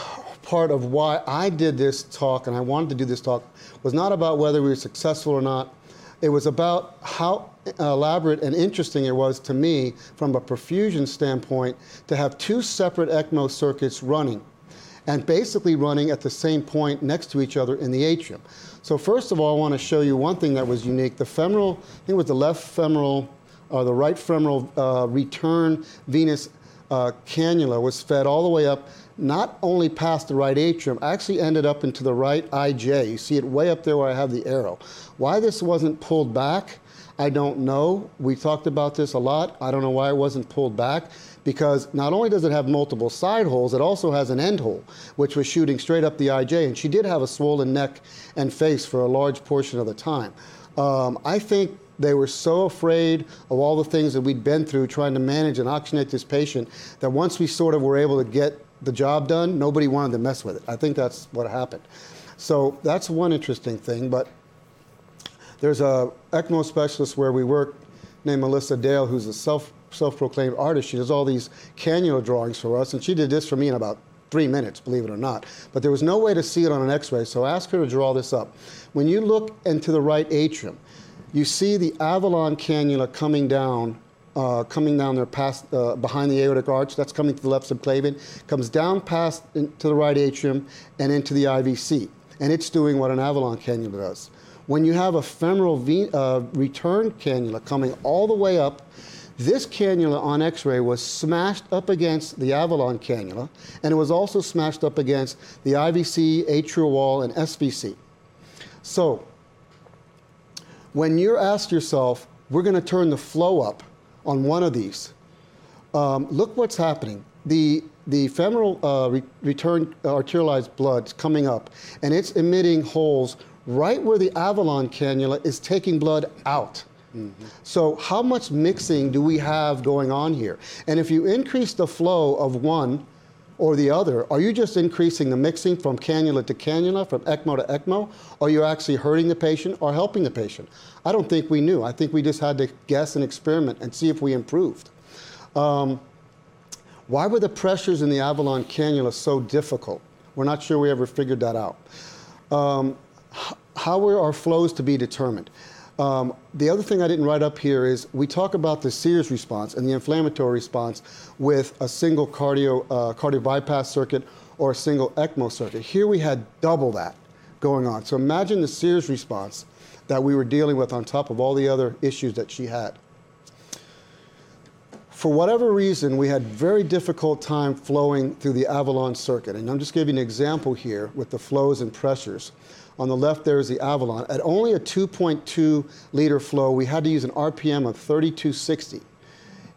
part of why I did this talk, and I wanted to do this talk, was not about whether we were successful or not. It was about how elaborate and interesting it was to me from a perfusion standpoint to have two separate ECMO circuits running and basically running at the same point next to each other in the atrium. So first of all, I want to show you one thing that was unique. The femoral, I think it was the left femoral or the right femoral uh, return venous uh, cannula was fed all the way up, not only past the right atrium, actually ended up into the right IJ. You see it way up there where I have the arrow. Why this wasn't pulled back, I don't know. We talked about this a lot. I don't know why it wasn't pulled back because not only does it have multiple side holes, it also has an end hole, which was shooting straight up the IJ. And she did have a swollen neck and face for a large portion of the time. Um, I think they were so afraid of all the things that we'd been through trying to manage and oxygenate this patient that once we sort of were able to get the job done, nobody wanted to mess with it. I think that's what happened. So that's one interesting thing. But there's a ECMO specialist where we work named Melissa Dale, who's a self self-proclaimed artist. She does all these cannula drawings for us, and she did this for me in about three minutes, believe it or not. But there was no way to see it on an X-ray, so I asked her to draw this up. When you look into the right atrium, you see the Avalon cannula coming down, uh, coming down there past, uh, behind the aortic arch. That's coming to the left subclavian, comes down past to the right atrium and into the IVC, and it's doing what an Avalon cannula does. When you have a femoral uh, return cannula coming all the way up this cannula on x-ray was smashed up against the Avalon cannula, and it was also smashed up against the IVC, atrial wall, and SVC. So, when you ask yourself, we're going to turn the flow up on one of these, um, look what's happening. The, the femoral uh, re- return arterialized blood's coming up, and it's emitting holes right where the Avalon cannula is taking blood out. Mm-hmm. So, how much mixing do we have going on here? And if you increase the flow of one or the other, are you just increasing the mixing from cannula to cannula, from ECMO to ECMO? Or are you actually hurting the patient or helping the patient? I don't think we knew. I think we just had to guess and experiment and see if we improved. Um, why were the pressures in the Avalon cannula so difficult? We're not sure we ever figured that out. Um, how were our flows to be determined? Um, the other thing I didn't write up here is we talk about the SIRS response and the inflammatory response with a single cardio, uh, cardio bypass circuit or a single ECMO circuit. Here we had double that going on. So imagine the SIRS response that we were dealing with on top of all the other issues that she had. For whatever reason, we had very difficult time flowing through the Avalon circuit. And I'm just giving an example here with the flows and pressures. On the left there is the Avalon. At only a 2.2 liter flow, we had to use an RPM of 3260,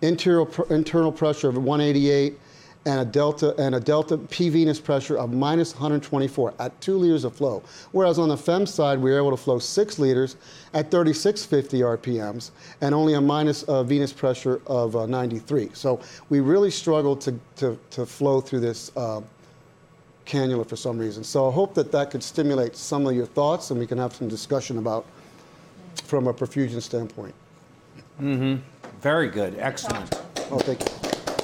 internal, internal pressure of 188, and a delta and a delta P venous pressure of minus 124 at two liters of flow. Whereas on the FEM side, we were able to flow six liters at 3650 RPMs and only a minus uh, venous pressure of uh, 93. So we really struggled to, to, to flow through this uh, cannula for some reason. So I hope that that could stimulate some of your thoughts and we can have some discussion about from a perfusion standpoint. Mm-hmm. Very good. Excellent. Oh, thank you.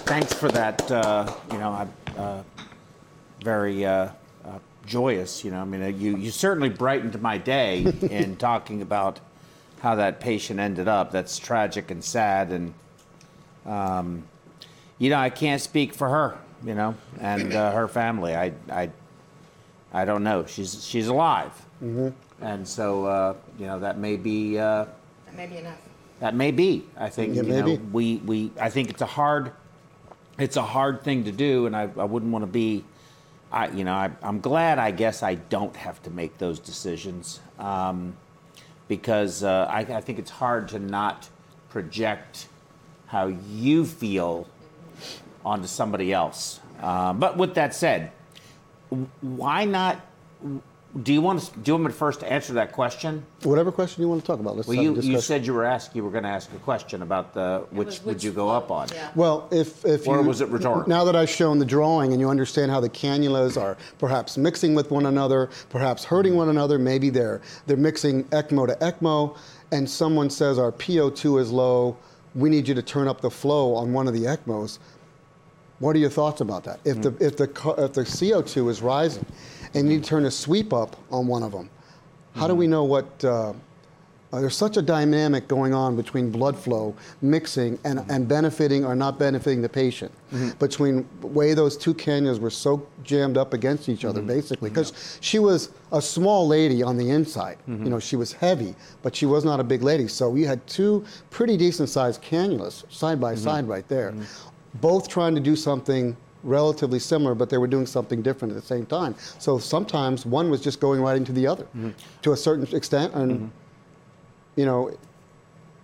Thanks for that. Uh, you know, I uh, very uh, uh, joyous. You know, I mean, uh, you you certainly brightened my day <laughs> in talking about how that patient ended up. That's tragic and sad, and um, you know, I can't speak for her you know, and uh, her family. I, I, I don't know. She's she's alive, mm-hmm. and so uh, you know that may be. Uh, that may be enough. That may be. I think yeah, you maybe. know we we. I think it's a hard, it's a hard thing to do, and I, I wouldn't want to be. I you know I, I'm glad I guess I don't have to make those decisions, um, because uh, I, I think it's hard to not project how you feel onto somebody else. Uh, but with that said, why not? Do you want to? Do you want me to first answer that question? Whatever question you want to talk about. Let's well, you, discussion. you said you were asked. You were going to ask a question about the which, was would you go up on? yeah. Well, if, if Or you, was it rhetorical? Now that I've shown the drawing and you understand how the cannulas are perhaps mixing with one another, perhaps hurting one another, maybe they're they're mixing ECMO to ECMO, and someone says our PO2 is low, we need you to turn up the flow on one of the ECMOs. What are your thoughts about that? If the mm. if the if the CO2 is rising, and you turn a sweep up on one of them, how do we mm. know what? Uh, uh, there's such a dynamic going on between blood flow mixing and, mm-hmm. and benefiting or not benefiting the patient. Mm-hmm. Between way those two cannulas were so jammed up against each other, mm-hmm. basically, because she was a small lady on the inside. You know, she was heavy, but she was not a big lady. So we had two pretty decent sized cannulas side by side right there. Both trying to do something relatively similar, but they were doing something different at the same time. So sometimes one was just going right into the other mm-hmm. to a certain extent. And, mm-hmm. you know,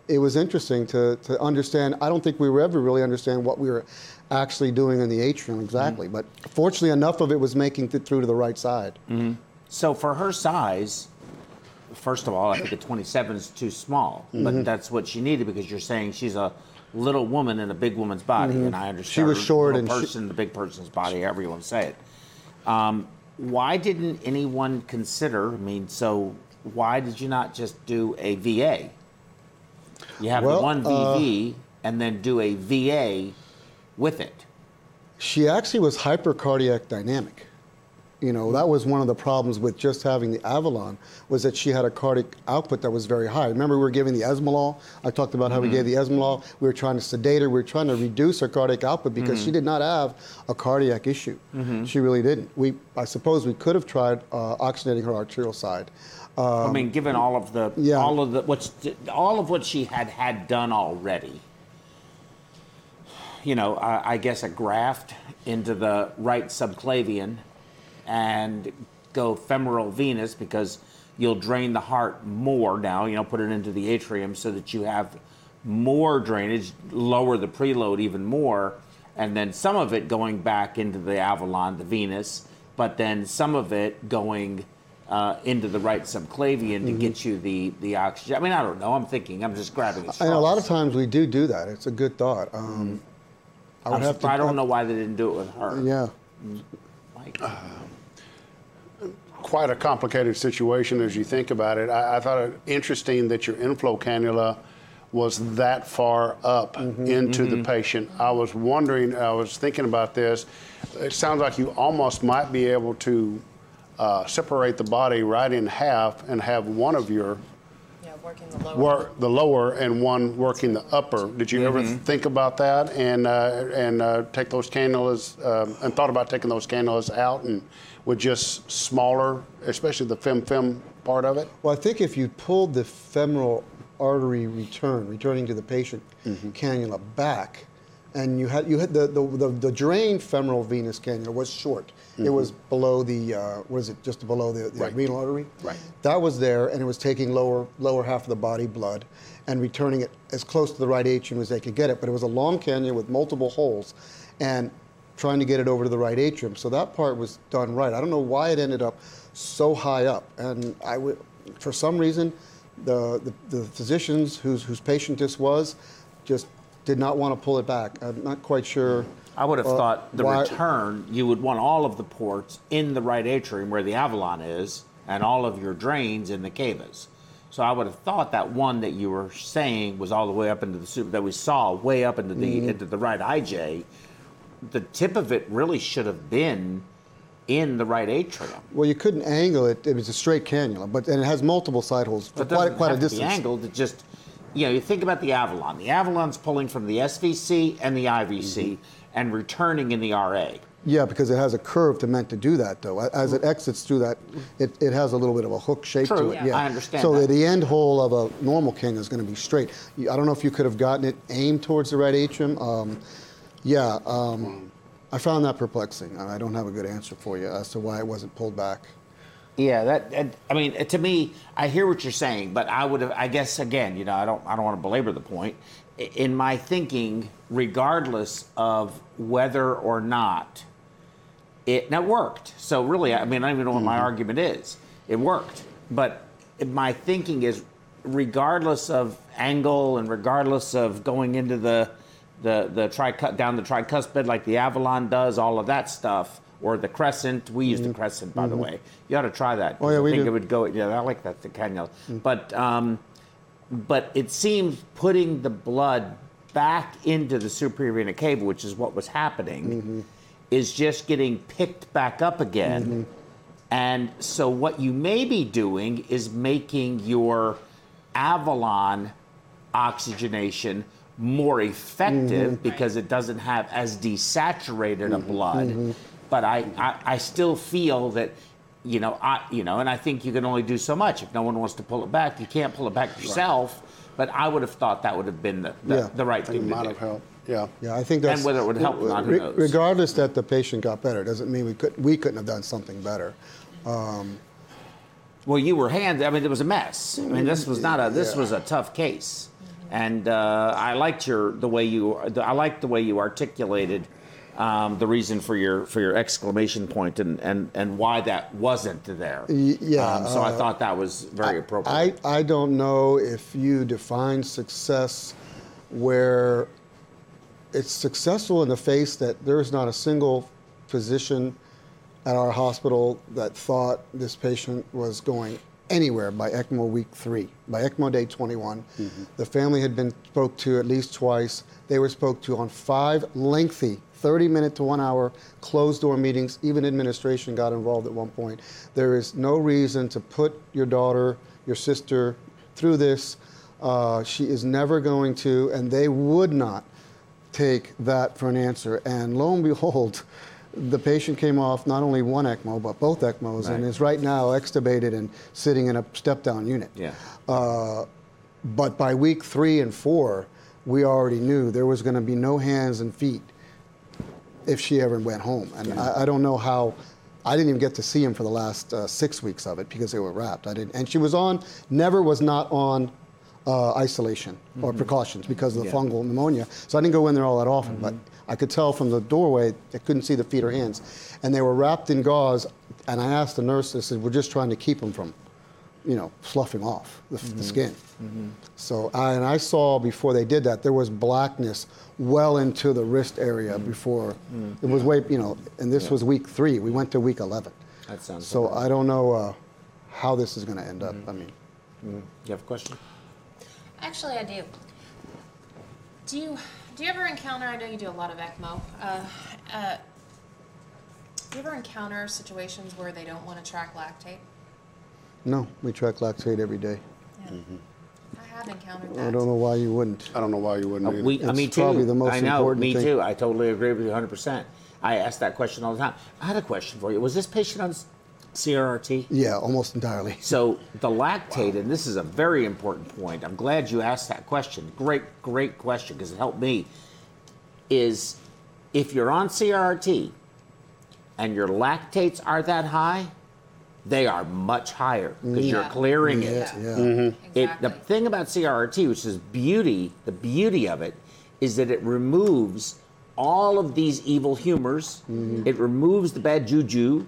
it was interesting to, to understand. I don't think we were ever really understand what we were actually doing in the atrium exactly. Mm-hmm. But fortunately, enough of it was making it through to the right side. So for her size, first of all, I think a 27 is too small, Mm-hmm. but that's what she needed because you're saying she's a little woman in a big woman's body, and I understand Mm-hmm. She was short and person in the big person's body, however you want to say it. Um, why didn't anyone consider? I mean, so why did you not just do a VA? You have Well, the one uh, VV and then do a VA with it. She actually was hypercardiac dynamic. You know, that was one of the problems with just having the Avalon was that she had a cardiac output that was very high. Remember we were giving the Esmolol? I talked about how we gave the Esmolol. We were trying to sedate her. We were trying to reduce her cardiac output because she did not have a cardiac issue. She really didn't. We, I suppose we could have tried uh, oxygenating her arterial side. I mean, given all of the Um, yeah. all of the what's all of what she had had done already. You know, I, I guess a graft into the right subclavian, and go femoral venous because you'll drain the heart more now. You know, put it into the atrium so that you have more drainage, lower the preload even more, and then some of it going back into the avalon, the venous, but then some of it going uh, into the right subclavian to get you the the oxygen. I mean, I don't know. I'm thinking. I'm just grabbing at And a lot of times we do do that. It's a good thought. Um, I I'm surprised- I don't know why they didn't do it with her. Yeah. Mike. Quite a complicated situation as you think about it. I, I thought it interesting that your inflow cannula was that far up into the patient. I was wondering, I was thinking about this. It sounds like you almost might be able to uh, separate the body right in half and have one of your Yeah, working the lower. work the lower and one working the upper. Did you ever think about that and uh, and uh, take those cannulas um, and thought about taking those cannulas out and with just smaller, especially the fem fem part of it? Well, I think if you pulled the femoral artery return, returning to the patient cannula back, and you had you had the the, the, the drained femoral venous cannula was short. It was below the uh, was it just below the, the Right. renal artery? Right. That was there, and it was taking lower lower half of the body blood, and returning it as close to the right atrium as they could get it. But it was a long cannula with multiple holes, and trying to get it over to the right atrium. So that part was done right. I don't know why it ended up so high up, and I for some reason, the, the, the physicians whose, whose patient this was just did not want to pull it back. I'm not quite sure. I would have uh, thought the why- return, you would want all of the ports in the right atrium where the Avalon is, and all of your drains in the cavas. So I would have thought that one that you were saying was all the way up into the super that we saw way up into the Mm-hmm. into the right IJ. The tip of it really should have been in the right atrium. Well, you couldn't angle it. It was a straight cannula, but and it has multiple side holes for quite, quite a have to be distance. angled. It just, you know, you think about the Avalon. The Avalon's pulling from the SVC and the IVC Mm-hmm. and returning in the RA. Yeah, because it has a curve to meant to do that, though. As it exits through that, it, it has a little bit of a hook shape True, to it. yeah. I understand So that. the end hole of a normal cannula is going to be straight. I don't know if you could have gotten it aimed towards the right atrium. Um, yeah, um, I found that perplexing. I don't have a good answer for you as to why it wasn't pulled back. Yeah, that, that- I mean, to me, I hear what you're saying, but I would have. I guess again, you know, I don't. I don't want to belabor the point. In my thinking, regardless of whether or not it, worked. So really, I mean, I don't even know what my argument is. It worked, but my thinking is, regardless of angle and regardless of going into the the the tricut down the tricuspid like the Avalon does, all of that stuff, or the crescent. We use the mm-hmm. crescent, by the mm-hmm. way. You ought to try that. Oh, yeah, I we think do. it would go. Yeah, I like that the cannula. Mm. But um, but it seems putting the blood back into the superior vena cava, which is what was happening, mm-hmm. is just getting picked back up again. And so what you may be doing is making your Avalon oxygenation more effective mm-hmm. because it doesn't have as desaturated a mm-hmm. blood. Mm-hmm. But I, I, I still feel that, you know, I, you know, and I think you can only do so much. If no one wants to pull it back, you can't pull it back yourself. But I would have thought that would have been the, the, Yeah. the right thing it to might do. have helped. Yeah. Yeah, I think that's. And whether it would help not, who re- knows? Regardless that the patient got better, doesn't mean we could we couldn't have done something better. Um, Well, you were hand. I mean, it was a mess. I mean, this was not a. This Yeah. was a tough case, and uh, I liked your the way you. I liked the way you articulated um, the reason for your for your exclamation point and and and why that wasn't there. Yeah, Um, so I uh, thought that was very appropriate. I, I don't know if you define success where it's successful in the face that there is not a single physician at our hospital that thought this patient was going anywhere by ECMO week three, by ECMO day 21. The family had been spoke to at least twice. They were spoke to on five lengthy 30 minute to one hour closed door meetings. Even administration got involved at one point. There is no reason to put your daughter, your sister through this. Uh, she is never going to, and they would not take that for an answer. And lo and behold, the patient came off not only one ECMO, but both ECMOs, and is right now extubated and sitting in a step down unit. Yeah. Uh, but by week three and four, we already knew there was going to be no hands and feet if she ever went home. And I, I don't know how. I didn't even get to see him for the last uh, six weeks of it because they were wrapped. I didn't, and she was on. Never was not on uh, isolation or mm-hmm. precautions because of the Yeah. fungal pneumonia. So I didn't go in there all that often. But mm-hmm. I could tell from the doorway, I couldn't see the feet or hands, and they were wrapped in gauze. And I asked the nurse. I said, "We're just trying to keep them from." you know, sloughing off the, the mm-hmm. skin. So, I, and I saw before they did that, there was blackness well into the wrist area mm. before mm. it was way, you know, and this was week three. We went to week 11. That sounds So I don't know uh, how this is going to end up. I mean, you have a question? Actually, I do. Do you do you ever encounter? I know you do a lot of ECMO. Uh, uh, do you ever encounter situations where they don't want to track lactate? no, we track lactate every day. Yeah. I have encountered that. I don't know why you wouldn't. I don't know why you wouldn't. Uh, either. we, uh, It's me too. probably the most I know. important Me thing. too. I totally agree with you 100. percent I ask that question all the time. I had a question for you. Was this patient on CRRT? Yeah, almost entirely. <laughs> So the lactate, and this is a very important point. I'm glad you asked that question. Great, great question because it helped me. Is if you're on CRRT and your lactates are that high, they are much higher because you're Yeah. clearing it. Yeah, yeah. Mm-hmm. It, the thing about CRRT, which is beauty, the beauty of it, is that it removes all of these evil humors. Mm-hmm. It removes the bad juju.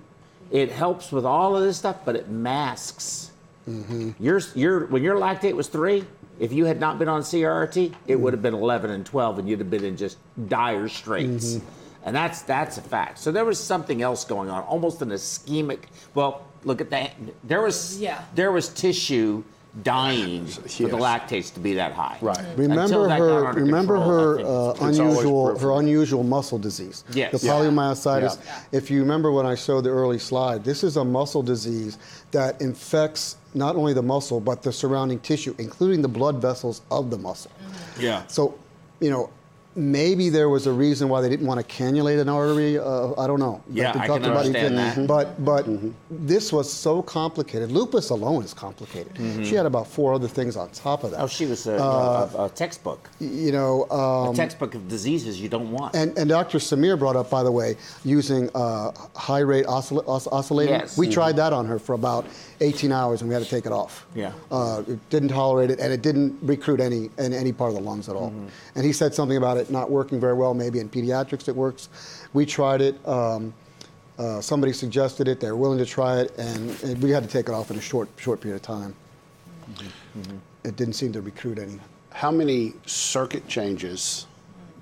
It helps with all of this stuff, but it masks. Mm-hmm. Your, your, when your lactate was three, if you had not been on CRRT, it mm-hmm. would have been 11 and 12, and you'd have been in just dire straits. Mm-hmm. And that's that's a fact. So there was something else going on, almost an ischemic. Well, look at that. There was Yeah. there was tissue dying for the Yes. lactates to be that high. Right. Remember that her. Remember control, her uh, it's- It's always unusual. Her unusual muscle disease. Yes. The Yeah. polymyositis. Yeah. If you remember when I showed the early slide, this is a muscle disease that infects not only the muscle but the surrounding tissue, including the blood vessels of the muscle. yeah. So, you know, maybe there was a reason why they didn't want to cannulate an artery. Uh, I don't know. Yeah, I can understand it. that. But but this was so complicated. Lupus alone is complicated. She had about four other things on top of that. Oh, she was a, a, a textbook. you know, um, a textbook of diseases you don't want. and, and Dr. Samir brought up, by the way, using uh, high rate oscill- os- oscillating. Yes. We tried that on her for about 18 hours and we had to take it off. Yeah. Uh, it didn't tolerate it and it didn't recruit any in any part of the lungs at all. And he said something about it not working very well. Maybe in pediatrics it works. We tried it. Um, uh, somebody suggested it. They were willing to try it, and, and we had to take it off in a short short period of time. It didn't seem to recruit any. How many circuit changes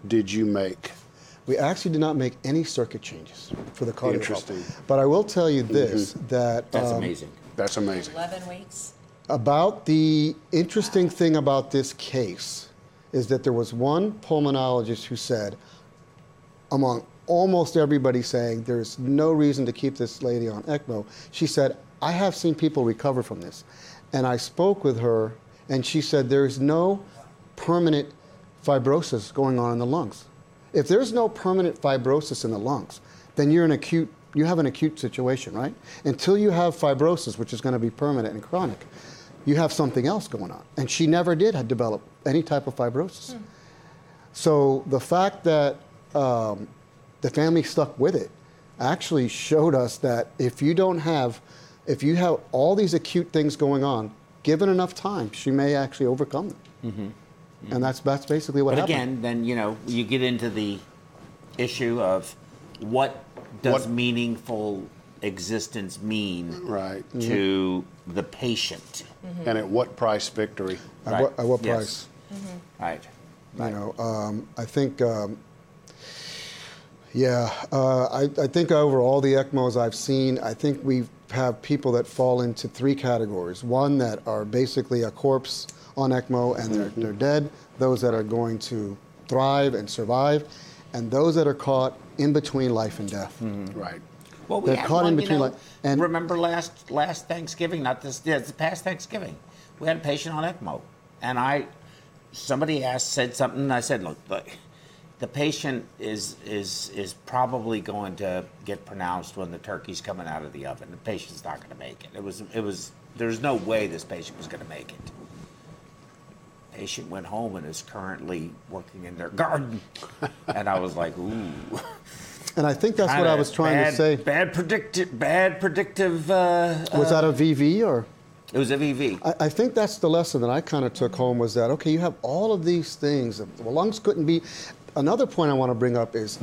did you make? We actually did not make any circuit changes for the cardio. Interesting. But I will tell you this: that That's um, amazing. That's amazing. Eleven weeks. about the interesting thing about this case is that there was one pulmonologist who said, among almost everybody saying there's no reason to keep this lady on ECMO, she said, I have seen people recover from this. And I spoke with her, and she said, there's no permanent fibrosis going on in the lungs. If there's no permanent fibrosis in the lungs, then you're in acute, you have an acute situation, right? Until you have fibrosis, which is going to be permanent and chronic, you have something else going on. And she never did have develop any type of fibrosis. Hmm. So the fact that um, the family stuck with it actually showed us that if you don't have, if you have all these acute things going on, given enough time, she may actually overcome them. Mm-hmm. Mm-hmm. And that's that's basically what happened. But happened. again, then you know you get into the issue of what does What- meaningful existence mean Right. to the patient. And at what price victory? At what, at what Yes. price? Right. You know, um, I think, um, yeah, uh, I, I think over all the ECMOs I've seen, I think we have people that fall into three categories. One that are basically a corpse on ECMO and they're, they're dead, those that are going to thrive and survive, and those that are caught in between life and death. Mm-hmm. Right. Well, we They're had caught one, in you between, know, like- and- remember last last Thanksgiving, not this, yeah, it's past Thanksgiving, we had a patient on ECMO, and I, somebody asked, said something, and I said, look, look, the patient is is is probably going to get pronounced when the turkey's coming out of the oven. The patient's not going to make it. It was it was there's no way this patient was going to make it. Patient went home and is currently working in their garden, and I was like, ooh. And I think that's what I was trying bad, to say. Bad predictive, bad predictive. Uh, Was that a VV or? it was a VV. I, I think that's the lesson that I kind of took home was that okay, you have all of these things. The lungs couldn't be. Another point I want to bring up is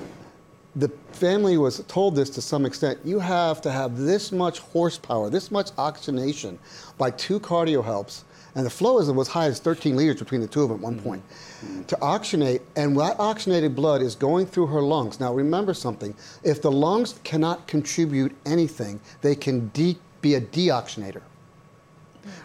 the family was told this to some extent. You have to have this much horsepower, this much oxygenation by two Cardiohelps, and the flow is as high as 13 liters between the two of them at one point to oxygenate. And that oxygenated blood is going through her lungs. Now remember something: if the lungs cannot contribute anything, they can de- be a deoxygenator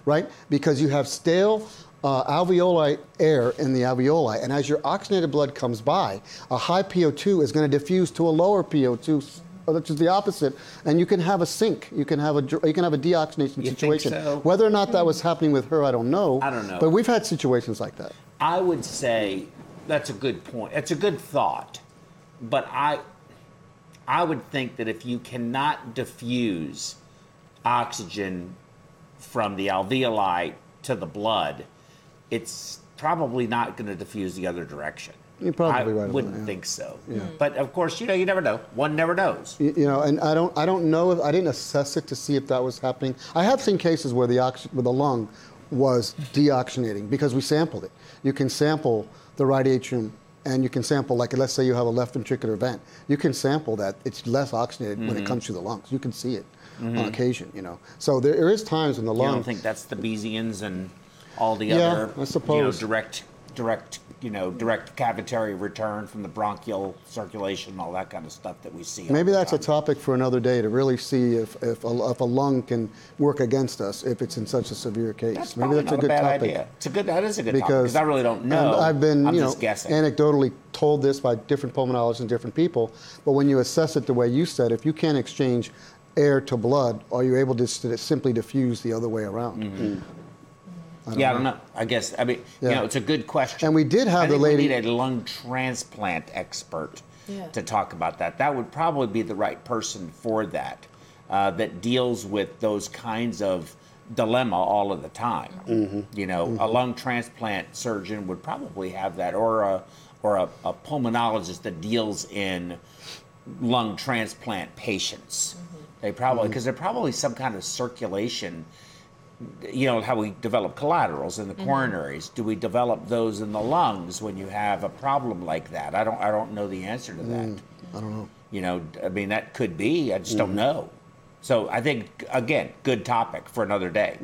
right? Because you have stale uh, alveoli air in the alveoli, and as your oxygenated blood comes by, a high PO2 is going to diffuse to a lower PO2, uh, which is the opposite, and you can have a sink. You can have a you can have a deoxygenation You think situation. so? Whether or not that was happening with her, I don't know. I don't know. But we've had situations like that. I would say that's a good point. It's a good thought, but I, I would think that if you cannot diffuse oxygen from the alveoli to the blood, it's probably not going to diffuse the other direction. You're probably I right about wouldn't that, yeah. think so. Mm-hmm. But of course, you know, you never know. One never knows. You, you know, and I don't, I don't know if I didn't assess it to see if that was happening. I have seen cases where the oxy, where the lung was deoxygenating because we sampled it. You can sample the right atrium, and you can sample like let's say you have a left ventricular vent. You can sample that it's less oxygenated when it mm-hmm. comes to the lungs. You can see it on mm-hmm. occasion. You know, so there, there is times when the You lung. don't think that's the Thebesians and all the Yeah, other, I you know, direct, direct, you know, direct cavitary return from the bronchial circulation, all that kind of stuff that we see. Maybe that's a topic for another day to really see if, if, a, if a lung can work against us if it's in such a severe case. That's Maybe that's a good bad topic. idea. It's a good. That is a good topic because because I really don't know. I've been, I'm you know, guessing. anecdotally told this by different pulmonologists and different people. But when you assess it the way you said, if you can't exchange air to blood, are you able to simply diffuse the other way around? Mm-hmm. Yeah, I don't know. I guess. I mean, you Yeah. know, it's a good question. And we did have I the lady- We need a lung transplant expert Yeah. to talk about that. That would probably be the right person for that. Uh, that deals with those kinds of dilemma all of the time. Mm-hmm. You know, a lung transplant surgeon would probably have that, or a or a, a pulmonologist that deals in lung transplant patients. They probably Mm-hmm. because they're probably some kind of circulation. You know how we develop collaterals in the coronaries. Do we develop those in the lungs when you have a problem like that? I don't. I don't know the answer to that. Mm, I don't know. You know, I mean that could be. I just Mm-hmm. don't know. So I think again, good topic for another day.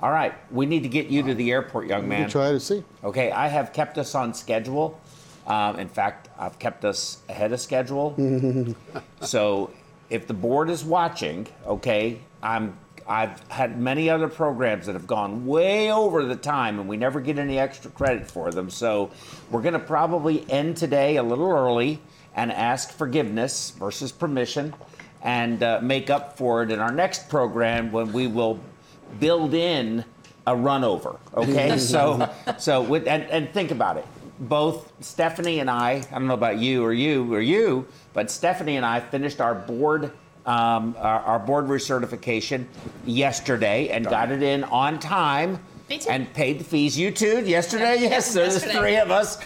All right, we need to get you to the airport, young We man. can try to see. Okay, I have kept us on schedule. Um, in fact, I've kept us ahead of schedule. <laughs> so if the board is watching, okay, I'm I've had many other programs that have gone way over the time and we never get any extra credit for them. So we're going to probably end today a little early and ask forgiveness versus permission and uh, make up for it in our next program when we will build in a run over. Okay, <laughs> so so with and, and think about it. Both Stephanie and I, I don't know about you or you or you, but Stephanie and I finished our board um, our, our board recertification yesterday and got it in on time And paid the fees. You too? Yesterday? Yeah, Yes, there's yesterday. three of us.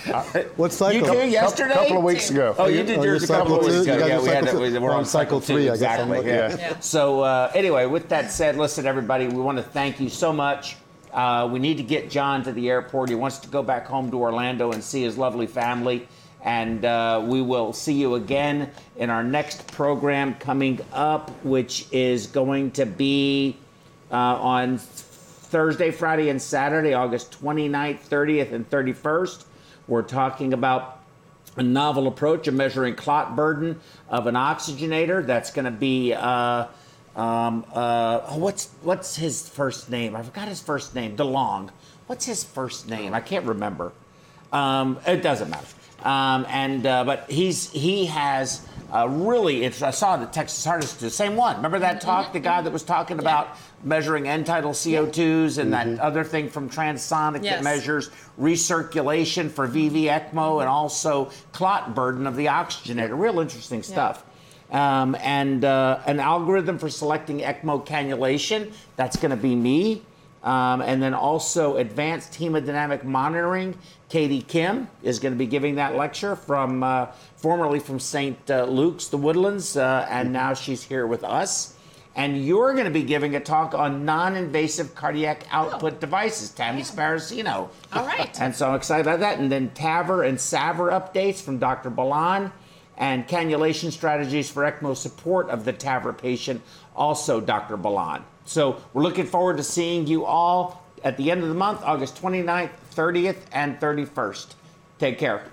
What cycle? You Couple- too? Yesterday? A couple of weeks ago. Oh, you you- did oh, yours a couple of weeks ago. Yeah, we had to, we're, We're on on cycle cycle two. three, I guess Exactly. looking Yeah. Yeah. So uh, anyway, with that said, listen, everybody, we want to thank you so much. Uh, we need to get John to the airport. He wants to go back home to Orlando and see his lovely family. And uh, we will see you again in our next program coming up, which is going to be uh, on Thursday, Friday, and Saturday, August 29th, 30th, and 31st. We're talking about a novel approach of measuring clot burden of an oxygenator. That's going to be uh, um, uh, oh, what's what's his first name? I forgot his first name. DeLong. What's his first name? I can't remember. Um, it doesn't matter. Um, and uh, but he's he has uh, really. It's, I saw the Texas Heart Institute, the same one. Remember that talk? The guy that was talking about measuring end tidal CO2s and that other thing from Transonic that Yes. measures recirculation for VV ECMO and also clot burden of the oxygenator. Real interesting stuff. Um, and uh, an algorithm for selecting ECMO cannulation. That's going to be me. Um, and then also advanced hemodynamic monitoring. Katie Kim is going to be giving that lecture from uh, formerly from St. Uh, Luke's, the Woodlands, uh, and now she's here with us. And you're going to be giving a talk on non-invasive cardiac output devices, Tammy Sparacino. All right. <laughs> And so I'm excited about that. And then TAVR and SAVR updates from Dr. Balan and cannulation strategies for ECMO support of the TAVR patient, also Dr. Balan. So we're looking forward to seeing you all at the end of the month, August 29th, 30th, and 31st. Take care.